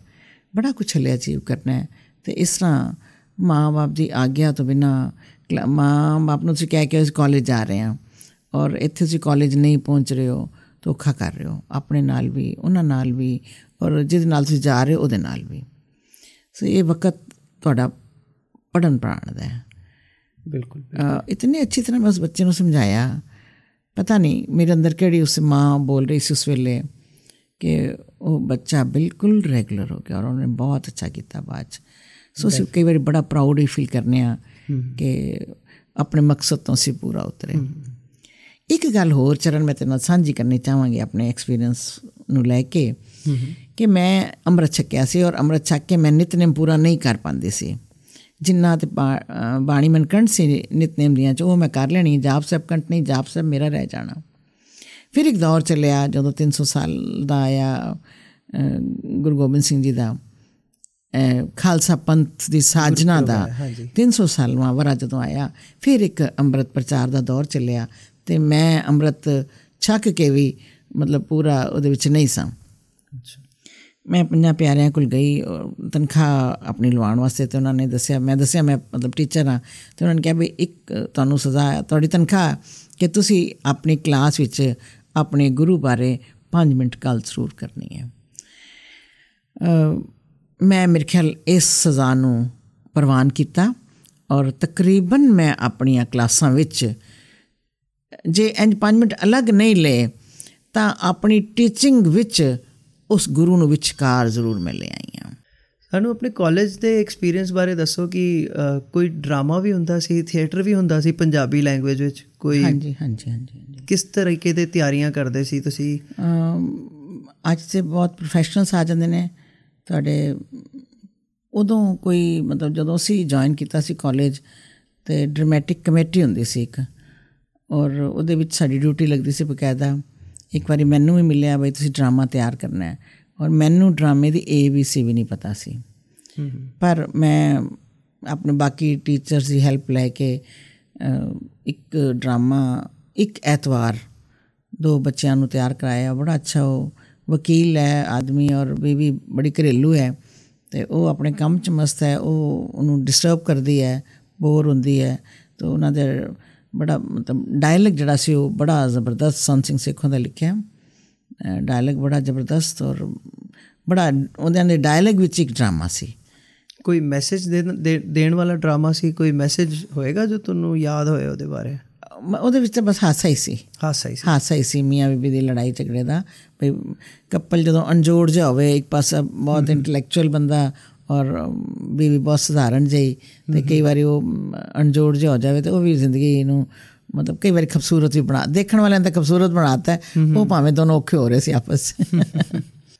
ਬੜਾ ਕੁਝ ਹਲੇ ਅਚੀਵ ਕਰਨਾ ਹੈ ਤੇ ਇਸ ਤਰ੍ਹਾਂ ਮਾਂ-ਬਾਪ ਦੀ ਆਗਿਆ ਤੋਂ ਬਿਨਾ ਮਾਂ-ਬਾਪ ਨੂੰ ਤੁਸੀਂ ਕਹਿ ਕੇ ਇਸ ਕਾਲਜ ਜਾ ਰਹੇ ਆ ਔਰ ਇੱਥੇ ਤੁਸੀਂ ਕਾਲਜ ਨਹੀਂ ਪਹੁੰਚ ਰਹੇ ਹੋ ਧੋਖਾ ਕਰ ਰਹੇ ਹੋ ਆਪਣੇ ਨਾਲ ਵੀ ਉਹਨਾਂ ਨਾਲ ਵੀ ਔਰ ਜਿਹਦੇ ਨਾਲ ਤੁਸੀਂ ਜਾ ਰਹੇ ਹੋ ਉਹਦੇ ਨਾਲ ਵੀ ਸੋ ਇਹ ਵਕਤ ਤੁਹਾਡਾ ਪੜਨ ਪੜਾਣ ਦਾ ਹੈ ਬਿਲਕੁਲ ਇਤਨੀ ਅੱਛੀ ਤਰ੍ਹਾਂ ਮੈਂ ਉਸ ਬੱਚੇ ਨੂੰ ਸਮਝਾਇਆ ਪਤਾ ਨਹੀਂ ਮੇਰੇ ਅੰਦਰ ਕਿਹੜੀ ਉਸ ਮਾਂ ਬੋਲ ਰਹੀ ਸੀ ਉਸ ਵੇਲੇ ਕਿ ਉਹ ਬੱਚਾ ਬਿਲਕੁਲ ਰੈਗੂਲਰ ਹੋ ਗਿਆ ਔਰ ਉਹਨੇ ਬਹੁਤ ਅੱਛਾ ਕੀਤਾ ਬਾਅਦ ਸੋ ਅਸੀਂ ਕਈ ਵਾਰੀ ਬੜਾ ਪ੍ਰਾਊਡ ਹੀ ਫੀਲ ਕਰਨੇ ਆ ਕਿ ਆਪਣੇ ਮਕਸਦ ਤੋਂ ਸੀ ਪੂਰਾ ਉਤਰੇ ਇੱਕ ਗੱਲ ਹੋਰ ਚਰਨ ਮੈਂ ਤੇਰੇ ਨਾਲ ਸਾਂਝੀ ਕਰਨੀ ਚਾਹਾਂਗੀ ਆਪਣੇ ਐਕਸਪੀਰੀਅੰਸ ਨੂੰ ਲੈ ਕੇ ਕਿ ਮੈਂ ਅੰਮ੍ਰਿਤ ਛਕਿਆ ਸੀ ਔਰ ਅੰਮ੍ਰਿਤ ਛਕ ਕੇ ਮੈਂ ਨਿਤਨੇਮ ਪੂਰਾ ਨਹੀਂ ਕਰ ਪਾਉਂਦੀ ਸੀ ਜਿੰਨਾ ਤੇ ਬਾਣੀ ਮਨ ਕੰਠ ਸੀ ਨਿਤਨੇਮ ਦੀਆਂ ਚ ਉਹ ਮੈਂ ਕਰ ਲੈਣੀ ਜਾਪ ਸਭ ਕੰਠ ਨਹੀਂ ਜਾਪ ਸਭ ਮੇਰਾ ਰਹਿ ਜਾਣਾ ਫਿਰ ਇੱਕ ਦੌਰ ਚੱਲਿਆ ਜਦੋਂ 300 ਸਾਲ ਦਾ ਆਇਆ ਗੁਰੂ ਗੋਬਿੰਦ ਸਿੰਘ ਜੀ ਦਾ ਖਾਲਸਾ ਪੰਥ ਦੀ ਸਾਜਨਾ ਦਾ 300 ਸਾਲਵਾਂ ਵਰਾ ਜਦੋਂ ਆਇਆ ਫਿਰ ਇੱਕ ਅੰਮ੍ਰਿਤ ਪ੍ਰਚਾਰ ਦਾ ਦੌਰ ਚੱਲਿਆ ਤੇ ਮੈਂ ਅੰਮ੍ਰਿਤ ਛਕ ਕੇ ਵੀ ਮਤਲਬ ਪੂਰਾ ਉਹਦੇ ਵਿੱਚ ਨਹੀਂ ਸਾਂ ਅੱਛਾ ਮੈਂ ਪੰਜਾਂ ਪਿਆਰਿਆਂ ਕੋਲ ਗਈ ਤਨਖਾਹ ਆਪਣੀ ਲਵਾਉਣ ਵਾਸਤੇ ਤੇ ਉਹਨਾਂ ਨੇ ਦੱਸਿਆ ਮੈਂ ਦੱਸਿਆ ਮੈਂ ਮਤਲਬ ਟੀਚਰ ਹਾਂ ਤੇ ਉਹਨਾਂ ਨੇ ਕਿਹਾ ਵੀ ਇੱਕ ਤੁਹਾਨੂੰ ਸਜ਼ਾ ਹੈ ਤੁਹਾਡੀ ਤਨਖਾਹ ਕਿ ਤੁਸੀਂ ਆਪਣੀ ਕਲਾਸ ਵਿੱਚ ਆਪਣੇ ਗੁਰੂ ਬਾਰੇ 5 ਮਿੰਟ ਗੱਲ ਜ਼ਰੂਰ ਕਰਨੀ ਹੈ। ਮੈਂ ਮੇਰੇ ਖਿਆਲ ਇਸ ਸਜ਼ਾ ਨੂੰ ਪ੍ਰਵਾਨ ਕੀਤਾ ਔਰ ਤਕਰੀਬਨ ਮੈਂ ਆਪਣੀਆਂ ਕਲਾਸਾਂ ਵਿੱਚ ਜੇ ਇੰਜ 5 ਮਿੰਟ ਅਲੱਗ ਨਹੀਂ ਲਏ, ਤਾਂ ਆਪਣੀ ਟੀਚਿੰਗ ਵਿੱਚ ਉਸ ਗੁਰੂ ਨੂੰ ਵਿਚਕਾਰ ਜ਼ਰੂਰ ਮਿਲ ਆਈ ਹਾਂ। ਸਾਨੂੰ ਆਪਣੇ ਕਾਲਜ ਦੇ ਐਕਸਪੀਰੀਅੰਸ ਬਾਰੇ ਦੱਸੋ ਕਿ ਕੋਈ ਡਰਾਮਾ ਵੀ ਹੁੰਦਾ ਸੀ ਥੀਏਟਰ ਵੀ ਹੁੰਦਾ ਸੀ ਪੰਜਾਬੀ ਲੈਂਗੁਏਜ ਵਿੱਚ? ਕੋਈ ਹਾਂਜੀ ਹਾਂਜੀ ਹਾਂਜੀ ਕਿਸ ਤਰੀਕੇ ਦੇ ਤਿਆਰੀਆਂ ਕਰਦੇ ਸੀ ਤੁਸੀਂ? ਅੱਜ ਤੇ ਬਹੁਤ ਪ੍ਰੋਫੈਸ਼ਨਲਸ ਆ ਜਾਂਦੇ ਨੇ। ਤੁਹਾਡੇ ਉਦੋਂ ਕੋਈ ਮਤਲਬ ਜਦੋਂ ਅਸੀਂ ਜੁਆਇਨ ਕੀਤਾ ਸੀ ਕਾਲਜ ਤੇ ਡਰਾਮੈਟਿਕ ਕਮੇਟੀ ਹੁੰਦੀ ਸੀ ਇੱਕ। ਔਰ ਉਹਦੇ ਵਿੱਚ ਸਾਡੀ ਡਿਊਟੀ ਲੱਗਦੀ ਸੀ ਬਕਾਇਦਾ। ਇੱਕ ਵਾਰੀ ਮੈਨੂੰ ਵੀ ਮਿਲਿਆ ਬਈ ਤੁਸੀਂ ਡਰਾਮਾ ਤਿਆਰ ਕਰਨਾ ਹੈ। ਔਰ ਮੈਨੂੰ ਡਰਾਮੇ ਦੀ ਏ ਬੀ ਸੀ ਵੀ ਨਹੀਂ ਪਤਾ ਸੀ। ਪਰ ਮੈਂ ਆਪਣੇ ਬਾਕੀ ਟੀਚਰਸ ਦੀ ਹੈਲਪ ਲੈ ਕੇ ਇੱਕ ਡਰਾਮਾ ਇੱਕ ਐਤਵਾਰ ਦੋ ਬੱਚਿਆਂ ਨੂੰ ਤਿਆਰ ਕਰਾਇਆ। ਬੜਾ ਅੱਛਾ ਉਹ ਵਕੀਲ ਹੈ ਆਦਮੀ ਔਰ ਬੀਵੀ ਬੜੀ ਘਰੇਲੂ ਹੈ ਤੇ ਉਹ ਆਪਣੇ ਕੰਮ 'ਚ ਮਸਤ ਹੈ। ਉਹ ਉਹਨੂੰ ਡਿਸਟਰਬ ਕਰਦੀ ਹੈ ਬੋਰ ਹੁੰਦੀ ਹੈ ਤੇ ਉਹਨਾਂ ਦੇ ਬੜਾ ਮਤਲਬ ਡਾਇਲੌਗ ਜਿਹੜਾ ਸੀ ਉਹ ਬੜਾ ਜ਼ਬਰਦਸਤ ਸੰਤ ਸਿੰਘ ਸੇਖੋਂ ਦਾ ਲਿਖਿਆ। ਡਾਇਲੌਗ ਬੜਾ ਜ਼ਬਰਦਸਤ ਔਰ ਬੜਾ ਉਹਦੇ ਦੇ ਡਾਇਲੌਗ ਵਿੱਚ ਇੱਕ ਡਰਾਮਾ ਸੀ। ਕੋਈ ਮੈਸੇਜ ਦੇਣ ਵਾਲਾ ਡਰਾਮਾ ਸੀ? ਕੋਈ ਮੈਸੇਜ ਹੋਏਗਾ ਜੋ ਤੁਹਾਨੂੰ ਯਾਦ ਹੋਏ ਉਹਦੇ ਬਾਰੇ? ਉਹਦੇ ਵਿੱਚ ਤਾਂ ਬਸ ਹਾਸਾ ਹੀ ਸੀ। ਹਾਸਾ ਹੀ ਸੀ। ਹਾਸਾ ਹੀ ਸੀ ਮੀਆਂ ਬੀਬੀ ਦੀ ਲੜਾਈ ਝਗੜੇ ਦਾ। ਭਈ ਕਪਲ ਜਦੋਂ ਅਣਜੋੜ ਜਾ ਹੋਵੇ ਇੱਕ ਪਾਸਾ ਬਹੁਤ ਇੰਟੈਲੈਕਚੁਅਲ ਬੰਦਾ ਔਰ ਬੀਬੀ ਬਹੁਤ ਸਧਾਰਨ ਜਿਹੀ ਤੇ ਕਈ ਵਾਰੀ ਉਹ ਅਣਜੋੜ ਜਾ ਹੋ ਜਾਵੇ ਤੇ ਉਹ ਵੀ ਜ਼ਿੰਦਗੀ ਨੂੰ ਮਤਲਬ ਕਈ ਵਾਰੀ ਖੂਬਸੂਰਤ ਵੀ ਬਣਾ ਦੇਖਣ ਵਾਲਿਆਂ ਦਾ ਖੂਬਸੂਰਤ ਬਣਾਤਾ ਉਹ ਭਾਵੇਂ ਦੋਨੋਂ ਔਖੇ ਹੋ ਰਹੇ ਸੀ ਆਪਸ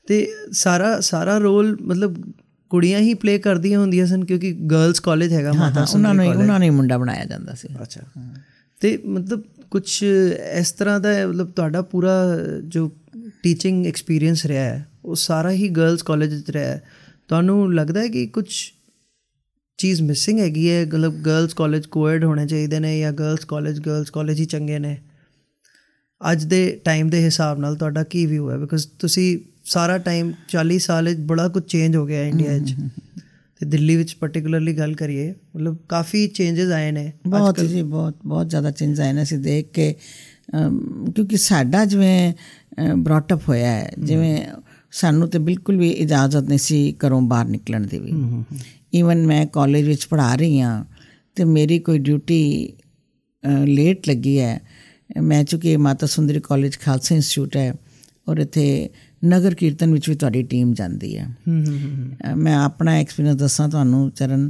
ਤੇ ਸਾਰਾ ਸਾਰਾ ਰੋਲ ਮਤਲਬ ਕੁੜੀਆਂ ਹੀ ਪਲੇ ਕਰਦੀਆਂ ਹੁੰਦੀਆਂ ਸਨ ਕਿਉਂਕਿ ਗਰਲਸ ਕਾਲਜ ਹੈਗਾ ਮਾਤਾ ਉਹਨਾਂ ਨੂੰ ਉਹਨਾਂ ਨੂੰ ਮੁੰਡਾ ਬਣਾਇਆ ਜਾਂਦਾ ਸੀ। ਅੱਛਾ। ਤੇ ਮਤਲਬ ਕੁਝ ਇਸ ਤਰ੍ਹਾਂ ਦਾ ਮਤਲਬ ਤੁਹਾਡਾ ਪੂਰਾ ਜੋ ਟੀਚਿੰਗ ਐਕਸਪੀਰੀਅੰਸ ਰਿਹਾ ਹੈ ਉਹ ਸਾਰਾ ਹੀ ਗਰਲਸ ਕਾਲਜ ਵਿੱਚ ਰਿਹਾ ਹੈ। ਤੁਹਾਨੂੰ ਲੱਗਦਾ ਹੈ ਕਿ ਕੁਝ ਚੀਜ਼ ਮਿਸਿੰਗ ਹੈਗੀ ਹੈ ਮਤਲਬ ਗਰਲਸ ਕਾਲਜ ਕੋਐਡ ਹੋਣੇ ਚਾਹੀਦੇ ਨੇ ਜਾਂ ਗਰਲਸ ਕਾਲਜ ਗਰਲਸ ਕਾਲਜ ਹੀ ਚੰਗੇ ਨੇ। ਅੱਜ ਦੇ ਟਾਈਮ ਦੇ ਹਿਸਾਬ ਨਾਲ ਤੁਹਾਡਾ ਕੀ ਵਿਊ ਹੈ? ਬਿਕਾਜ਼ ਤੁਸੀਂ ਸਾਰਾ ਟਾਈਮ 40 ਸਾਲ ਵਿੱਚ ਬੜਾ ਕੁਝ ਚੇਂਜ ਹੋ ਗਿਆ ਇੰਡੀਆ ਵਿੱਚ। ਤੇ ਦਿੱਲੀ ਵਿੱਚ ਪਾਰਟਿਕੂਲਰਲੀ ਗੱਲ ਕਰੀਏ ਮਤਲਬ ਕਾਫੀ ਚੇਂजेस ਆਏ ਨੇ ਬਹੁਤ ਜੀ ਬਹੁਤ ਬਹੁਤ ਜ਼ਿਆਦਾ ਚੇਂਜ ਆਏ ਨੇ ਅਸੀਂ ਦੇਖ ਕੇ। ਕਿਉਂਕਿ ਸਾਡਾ ਜਿਵੇਂ ਬ੍ਰੌਟ ਅਪ ਹੋਇਆ ਹੈ ਜਿਵੇਂ ਸਾਨੂੰ ਤੇ ਬਿਲਕੁਲ ਵੀ ਇਜਾਜ਼ਤ ਨਹੀਂ ਸੀ ਘਰੋਂ ਬਾਹਰ ਨਿਕਲਣ ਦੀ ਵੀ। ਈਵਨ ਮੈਂ ਕਾਲਜ ਵਿੱਚ ਪੜ੍ਹਾ ਰਹੀ ਹਾਂ ਤੇ ਮੇਰੀ ਕੋਈ ਡਿਊਟੀ ਲੇਟ ਲੱਗੀ ਹੈ। ਮੈਂ ਚੁੱਕੀ ਮਾਤਾ ਸੁੰਦਰੀ ਕਾਲਜ ਖਾਲਸਾ ਇੰਸਟੀਚਿਊਟ ਹੈ ਔਰ ਇੱਥੇ ਨਗਰ ਕੀਰਤਨ ਵਿੱਚ ਵੀ ਤੁਹਾਡੀ ਟੀਮ ਜਾਂਦੀ ਹੈ। ਮੈਂ ਆਪਣਾ ਐਕਸਪੀਰੀਅੰਸ ਦੱਸਾਂ ਤੁਹਾਨੂੰ ਚਰਨ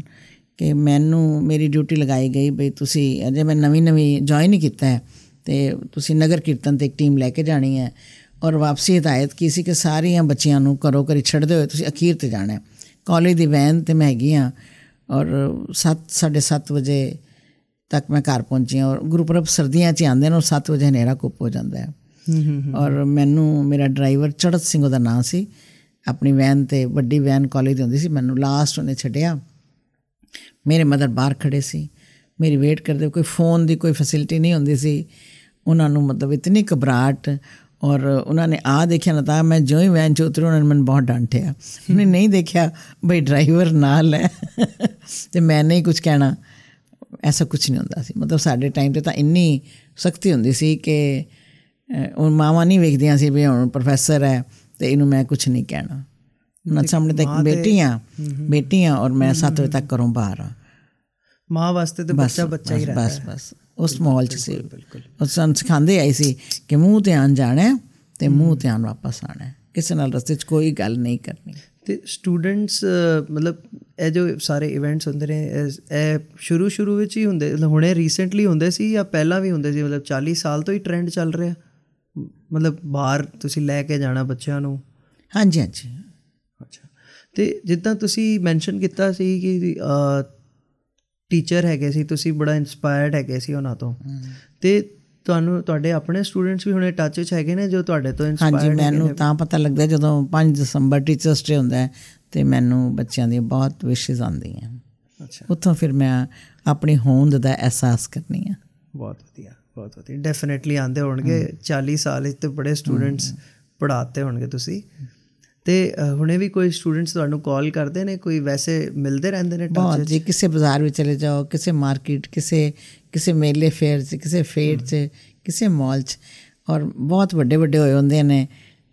ਕਿ ਮੈਨੂੰ ਮੇਰੀ ਡਿਊਟੀ ਲਗਾਈ ਗਈ ਬਈ ਤੁਸੀਂ ਅਜੇ ਮੈਂ ਨਵੀਂ ਨਵੀਂ ਜੁਆਇਨ ਹੀ ਕੀਤਾ ਹੈ ਤੇ ਤੁਸੀਂ ਨਗਰ ਕੀਰਤਨ ਤੇ ਇੱਕ ਟੀਮ ਲੈ ਕੇ ਜਾਣੀ ਹੈ ਔਰ ਵਾਪਸੀ ਹਦਾਇਤ ਕੀ ਸੀ ਕਿ ਸਾਰੀਆਂ ਬੱਚੀਆਂ ਨੂੰ ਕਰੋ ਕਰੀ ਛੱਡਦੇ ਹੋਏ ਤੁਸੀਂ ਅਖੀਰ ਤੇ ਜਾਣਾ ਹੈ। ਕਾਲਜ ਦੀ ਵੈਨ ਤੇ ਮੈਂ ਹੈਗੀ ਆ ਔਰ 7 7:30 ਵਜੇ ਤੱਕ ਮੈਂ ਘਰ ਪਹੁੰਚੀ ਔਰ ਗੁਰਪੁਰਬ ਸਰਦੀਆਂ 'ਚ ਆਉਂਦੇ ਨੇ ਔਰ 7 ਵਜੇ ਹਨੇਰਾ ਕੁੱਪ ਹੋ ਜਾਂਦਾ ਹੈ। ਔਰ ਮੈਨੂੰ ਮੇਰਾ ਡਰਾਈਵਰ ਚੜਤ ਸਿੰਘ ਉਹਦਾ ਨਾਮ ਸੀ। ਆਪਣੀ ਵੈਨ ਤੇ ਵੱਡੀ ਵੈਨ ਕਾਲਜ ਦੀ ਹੁੰਦੀ ਸੀ ਮੈਨੂੰ ਲਾਸਟ ਉਹਨੇ ਛੱਡਿਆ। ਮੇਰੇ ਮਦਰ ਬਾਹਰ ਖੜੇ ਸੀ। ਮੇਰੀ ਵੇਟ ਕਰਦੇ ਕੋਈ ਫੋਨ ਦੀ ਕੋਈ ਫੈਸਿਲਿਟੀ ਨਹੀਂ ਹੁੰਦੀ ਸੀ। ਉਹਨਾਂ ਨੂੰ ਮਤਲਬ ਇਤਨੀ ਘਬਰਾਹਟ ਔਰ ਉਹਨਾਂ ਨੇ ਆ ਦੇਖਿਆ ਨਾ ਤਾਂ ਮੈਂ ਜੋ ਹੀ ਵੈਨ ਚ ਉਤਰੀ ਉਹਨਾਂ ਨੇ ਮੈਨੂੰ ਬਹੁਤ ਡਾਂਟਿਆ ਉਹਨੇ ਨਹੀਂ ਦੇਖਿਆ ਬਈ ਡਰਾਈਵਰ ਨਾਲ ਹੈ। ਤੇ ਮੈਂ ਨਹੀਂ ਕੁਝ ਕਹਿਣਾ। ਐਸਾ ਕੁਝ ਨਹੀਂ ਹੁੰਦਾ ਸੀ। ਮਤਲਬ ਸਾਡੇ ਟਾਈਮ ਤੇ ਤਾਂ ਇੰਨੀ ਸਖਤੀ ਹੁੰਦੀ ਸੀ ਕਿ ਉਹ ਮਾਵਾ ਨਹੀਂ ਵੇਖਦੀਆਂ ਸੀ ਵੀ ਹੁਣ ਪ੍ਰੋਫੈਸਰ ਹੈ ਤੇ ਇਹਨੂੰ ਮੈਂ ਕੁਝ ਨਹੀਂ ਕਹਿਣਾ। ਉਹਨਾਂ ਸਾਹਮਣੇ ਤਾਂ ਇੱਕ ਬੇਟੀ ਆ ਬੇਟੀ ਆ ਔਰ ਮੈਂ 7 ਵਜੇ ਤੱਕ ਘਰੋਂ ਬਾਹਰ ਆ ਮਾਂ ਵਾਸਤੇ ਤੇ ਬੱਚਾ ਬੱਚਾ ਹੀ ਰਹਿੰਦਾ ਬਸ ਬਸ। ਉਸ ਮਾਹੌਲ 'ਚ ਸੀ। ਉਹ ਸਾਨੂੰ ਸਿਖਾਉਂਦੇ ਆਈ ਸੀ ਕਿ ਮੂੰਹ ਧਿਆਨ ਜਾਣਾ ਤੇ ਮੂੰਹ ਧਿਆਨ ਵਾਪਸ ਆਣਾ ਕਿਸੇ ਨਾਲ ਰਸਤੇ 'ਚ ਕੋਈ ਗੱਲ ਨਹੀਂ ਕਰਨੀ। ਤੇ ਸਟੂਡੈਂਟਸ ਮਤਲਬ ਇਹ ਜੋ ਸਾਰੇ ਇਵੈਂਟਸ ਹੁੰਦੇ ਨੇ ਇਹ ਸ਼ੁਰੂ ਸ਼ੁਰੂ ਵਿੱਚ ਹੀ ਹੁੰਦੇ ਹੁਣੇ ਰੀਸੈਂਟਲੀ ਹੁੰਦੇ ਸੀ ਜਾਂ ਪਹਿਲਾਂ ਵੀ ਹੁੰਦੇ ਸੀ? ਮਤਲਬ 40 ਸਾਲ ਤੋਂ ਹੀ ਟ੍ਰੈਂਡ ਚੱਲ ਰਿਹਾ? ਮਤਲਬ ਬਾਹਰ ਤੁਸੀਂ ਲੈ ਕੇ ਜਾਣਾ ਬੱਚਿਆਂ ਨੂੰ? ਹਾਂਜੀ ਹਾਂਜੀ। ਅੱਛਾ। ਤੇ ਜਿੱਦਾਂ ਤੁਸੀਂ ਮੈਂਸ਼ਨ ਕੀਤਾ ਸੀ ਕਿ ਟੀਚਰ ਹੈਗੇ ਸੀ ਤੁਸੀਂ ਬੜਾ ਇਨਸਪਾਇਰਡ ਹੈਗੇ ਸੀ ਉਹਨਾਂ ਤੋਂ। ਤੇ ਤੁਹਾਨੂੰ ਤੁਹਾਡੇ ਆਪਣੇ ਸਟੂਡੈਂਟਸ ਵੀ ਹੁਣੇ ਟੱਚ ਵਿੱਚ ਹੈਗੇ ਨੇ ਜੋ ਤੁਹਾਡੇ ਤੋਂ ਇਨਸਪਾਇਰਡ ਹਾਂਜੀ ਮੈਨੂੰ ਤਾਂ ਪਤਾ ਲੱਗਦਾ ਜਦੋਂ 5 ਦਸੰਬਰ ਟੀਚਰਸ ਡੇ ਹੁੰਦਾ ਹੈ ਤੇ ਮੈਨੂੰ ਬੱਚਿਆਂ ਦੀ ਬਹੁਤ ਵਿਸ਼ੇਸ ਆਉਂਦੀਆਂ ਅੱਛਾ। ਉੱਥੋਂ ਫਿਰ ਮੈਂ ਆਪਣੀ ਹੋਂਦ ਦਾ ਅਹਿਸਾਸ ਕਰਨੀ ਆ ਬਹੁਤ ਵਧੀਆ ਬਹੁਤ ਵਧੀਆ। ਡੈਫੀਨਿਟਲੀ ਆਂਦੇ ਹੋਣਗੇ 40 ਸਾਲ ਤੇ ਬੜੇ ਸਟੂਡੈਂਟਸ ਪੜਾਤੇ ਹੋਣਗੇ ਤੁਸੀਂ। ਤੇ ਹੁਣੇ ਵੀ ਕੋਈ ਸਟੂਡੈਂਟਸ ਤੁਹਾਨੂੰ ਕਾਲ ਕਰਦੇ ਨੇ ਕੋਈ ਵੈਸੇ ਮਿਲਦੇ ਰਹਿੰਦੇ ਨੇ ਟੱਚ ਜੀ ਕਿਸੇ ਬਾਜ਼ਾਰ ਵਿੱਚ ਚਲੇ ਜਾਓ ਕਿਸੇ ਮਾਰਕੀਟ ਕਿਸੇ ਕਿਸੇ ਮੇਲੇ ਫੇਅਰ 'ਚ ਕਿਸੇ ਫੇਅਰ 'ਚ ਕਿਸੇ ਮਾਲ 'ਚ ਔਰ ਬਹੁਤ ਵੱਡੇ ਵੱਡੇ ਹੋਏ ਹੁੰਦੇ ਨੇ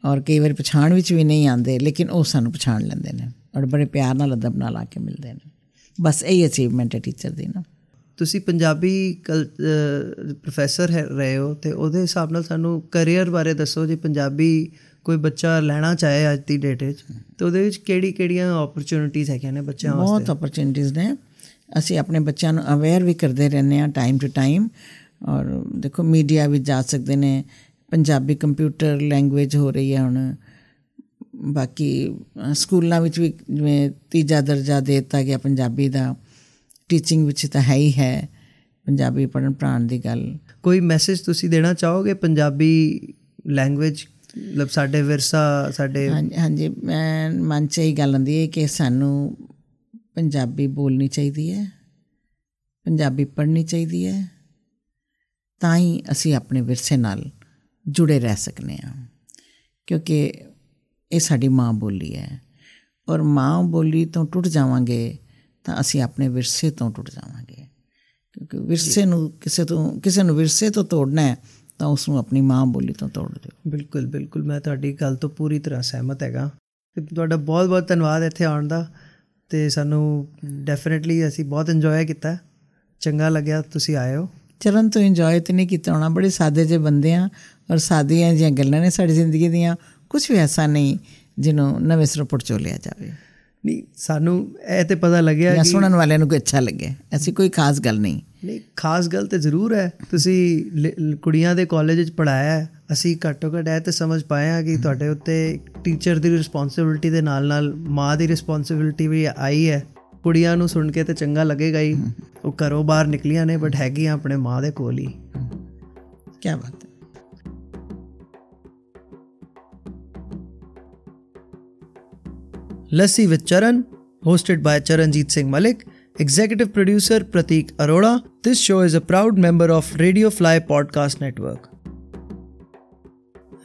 ਔਰ ਕਈ ਵਾਰ ਪਛਾਣ ਵਿੱਚ ਵੀ ਨਹੀਂ ਆਉਂਦੇ ਲੇਕਿਨ ਉਹ ਸਾਨੂੰ ਪਛਾਣ ਲੈਂਦੇ ਨੇ ਔਰ ਬੜੇ ਪਿਆਰ ਨਾਲ ਅਦਬ ਨਾਲ ਆ ਕੇ ਮਿਲਦੇ ਨੇ। ਬਸ ਇਹ ਅਚੀਵਮੈਂਟ ਹੈ ਟੀਚਰ ਦੀ ਨਾ। ਤੁਸੀਂ ਪੰਜਾਬੀ ਪ੍ਰੋਫੈਸਰ ਰਹੇ ਹੋ ਤੇ ਉਹਦੇ ਹਿਸਾਬ ਨਾਲ ਸਾਨੂੰ ਕੈਰੀਅਰ ਬਾਰੇ ਦੱਸੋ ਜੀ ਪੰਜਾਬੀ ਕੋਈ ਬੱਚਾ ਲੈਣਾ ਚਾਹੇ ਅੱਜ ਦੀ ਡੇਟ ਵਿੱਚ ਤੇ ਉਹਦੇ ਵਿੱਚ ਕਿਹੜੀ ਕਿਹੜੀਆਂ ਓਪਰਚ्युनिटीज ਹੈਗੀਆਂ ਨੇ ਬੱਚਿਆਂ ਵਾਸਤੇ? ਬਹੁਤ ਓਪਰਚ्युनिटीज ਨੇ। ਅਸੀਂ ਆਪਣੇ ਬੱਚਿਆਂ ਨੂੰ ਅਵੇਅਰ ਵੀ ਕਰਦੇ ਰਹਿੰਦੇ ਆ ਟਾਈਮ ਟੂ ਟਾਈਮ ਔਰ ਦੇਖੋ ਮੀਡੀਆ ਵੀ ਜਾ ਸਕਦੇ ਨੇ ਪੰਜਾਬੀ ਕੰਪਿਊਟਰ ਲੈਂਗੁਏਜ ਹੋ ਰਹੀ ਹੈ ਹੁਣ। ਬਾਕੀ ਸਕੂਲਾਂ ਵਿੱਚ ਵੀ ਜਿਵੇਂ ਤੀਜਾ ਦਰਜਾ ਦਿੱਤਾ ਗਿਆ ਪੰਜਾਬੀ ਦਾ ਟੀਚਿੰਗ ਵਿੱਚ ਤਾਂ ਹੈ ਹੀ ਹੈ ਪੰਜਾਬੀ ਪੜਨ ਪੜਾਉਣ ਦੀ ਗੱਲ। ਕੋਈ ਮੈਸੇਜ ਤੁਸੀਂ ਦੇਣਾ ਚਾਹੋਗੇ ਪੰਜਾਬੀ ਲੈਂਗੁਏਜ ਮਤਲਬ ਸਾਡੇ ਵਿਰਸਾ, ਸਾਡੇ ਹਾਂਜੀ ਹਾਂਜੀ, ਮੈਂ ਮਨ ਚ ਇਹ ਗੱਲ ਆਂਦੀ ਹੈ ਕਿ ਸਾਨੂੰ ਪੰਜਾਬੀ ਬੋਲਣੀ ਚਾਹੀਦੀ ਹੈ, ਪੰਜਾਬੀ ਪੜ੍ਹਨੀ ਚਾਹੀਦੀ ਹੈ, ਤਾਂ ਹੀ ਅਸੀਂ ਆਪਣੇ ਵਿਰਸੇ ਨਾਲ ਜੁੜੇ ਰਹਿ ਸਕਨੇ ਆ ਕਿਉਂਕਿ ਇਹ ਸਾਡੀ ਮਾਂ ਬੋਲੀ ਹੈ। ਔਰ ਮਾਂ ਬੋਲੀ ਤੋਂ ਟੁੱਟ ਜਾਵਾਂਗੇ ਤਾਂ ਅਸੀਂ ਆਪਣੇ ਵਿਰਸੇ ਤੋਂ ਟੁੱਟ ਜਾਵਾਂਗੇ, ਕਿਉਂਕਿ ਵਿਰਸੇ ਨੂੰ ਕਿਸੇ ਤੋਂ, ਕਿਸੇ ਨੂੰ ਵਿਰਸੇ ਤੋਂ ਤੋੜਨਾ ਹੈ ਤਾਂ ਉਸ ਨੂੰ ਆਪਣੀ ਮਾਂ ਬੋਲੀ ਤੋਂ ਤੋੜ ਦਿਓ। ਬਿਲਕੁਲ ਬਿਲਕੁਲ। ਮੈਂ ਤੁਹਾਡੀ ਗੱਲ ਤੋਂ ਪੂਰੀ ਤਰ੍ਹਾਂ ਸਹਿਮਤ ਹੈਗਾ। ਤੇ ਤੁਹਾਡਾ ਬਹੁਤ ਬਹੁਤ ਧੰਨਵਾਦ ਇੱਥੇ ਆਉਣ ਦਾ। ਤੇ ਸਾਨੂੰ ਡੈਫੀਨਿਟਲੀ ਅਸੀਂ ਬਹੁਤ ਇੰਜੋਏ ਕੀਤਾ। ਚੰਗਾ ਲੱਗਿਆ ਤੁਸੀਂ ਆਏ ਹੋ। ਚਰਨ ਤੋਂ ਇੰਜੋਏ ਤੇ ਨਹੀਂ ਕੀਤਾ ਹੋਣਾ। ਬੜੇ ਸਾਦੇ ਜਿਹੇ ਬੰਦੇ ਆ ਔਰ ਸਾਦੀਆਂ ਜਿਹੀਆਂ ਗੱਲਾਂ ਨੇ ਸਾਡੀ ਜ਼ਿੰਦਗੀ ਦੀਆਂ। ਕੁਝ ਵੀ ਐਸਾ ਨਹੀਂ ਜਿਹਨੂੰ ਨਵੇਂ ਸਿਰੋਂ ਪੜਚੋਲਿਆ ਜਾਵੇ। ਨਹੀਂ ਸਾਨੂੰ ਇਹ ਤੇ ਪਤਾ ਲੱਗਿਆ ਕਿ ਸੁਣਨ ਵਾਲਿਆਂ ਨੂੰ ਕੋਈ ਅੱਛਾ ਲੱਗੇ। ਐਸੀ ਕੋਈ ਖਾਸ ਗੱਲ ਨਹੀਂ। ਨਹੀਂ ਖਾਸ ਗੱਲ ਤੇ ਜ਼ਰੂਰ ਹੈ। ਤੁਸੀਂ ਕੁੜੀਆਂ ਦੇ ਕਾਲਜ ਵਿੱਚ ਪੜਾਇਆ ਹੈ। ਅਸੀਂ ਘੱਟੋ ਘੱਟ ਇਹ ਤੇ ਸਮਝ ਪਾਏ ਹਾਂ ਕਿ ਤੁਹਾਡੇ ਉੱਤੇ ਟੀਚਰ ਦੀ ਰਿਸਪੌਂਸਿਬਿਲਟੀ ਦੇ ਨਾਲ ਨਾਲ ਮਾਂ ਦੀ ਰਿਸਪੌਂਸਿਬਿਲਟੀ ਵੀ ਆਈ ਹੈ। ਕੁੜੀਆਂ ਨੂੰ ਸੁਣ ਕੇ ਤੇ ਚੰਗਾ ਲੱਗੇਗਾ ਹੀ। ਉਹ ਘਰੋਂ ਬਾਹਰ ਨਿਕਲੀਆਂ ਨੇ ਬਟ ਹੈਗੀਆਂ ਆਪਣੇ ਮਾਂ ਦੇ ਕੋਲ ਹੀ। ਕੀ ਬਾਤ ਹੈ। Lassi with Charan, hosted by Charanjit Singh Malik, executive producer Pratik Arora. This show is a proud member of Radio Fly Podcast Network.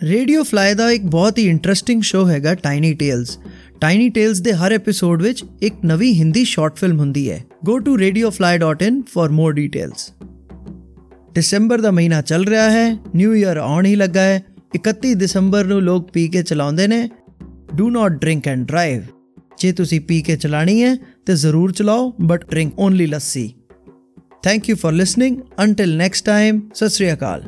Radio Fly ਦਾ ਇੱਕ ਬਹੁਤ ਹੀ ਇੰਟਰਸਟਿੰਗ ਸ਼ੋ ਹੈਗਾ ਟਾਈਨੀ ਟੇਲਸ ਟਾਈਨੀ ਟੇਲਸ ਦੇ ਹਰ episode ਵਿੱਚ ਇੱਕ ਨਵੀਂ Hindi short film ਹੁੰਦੀ ਹੈ go to radiofly.in for more details ਦਸੰਬਰ ਦਾ ਮਹੀਨਾ ਚੱਲ ਰਿਹਾ ਹੈ ਨਿਊ ਇਅਰ ਆਉਣ ਹੀ ਲੱਗਾ ਹੈ 31 ਦਸੰਬਰ ਨੂੰ ਲੋਕ ਪੀ ਕੇ ਚਲਾਉਂਦੇ ਨੇ do not drink and drive ਜੇ ਤੁਸੀਂ ਪੀ ਕੇ ਚਲਾਣੀ ਹੈ, ਤੇ ਜ਼ਰੂਰ ਚਲਾਓ but drink only lassi. Thank you for listening until next time Sat Sri Akal.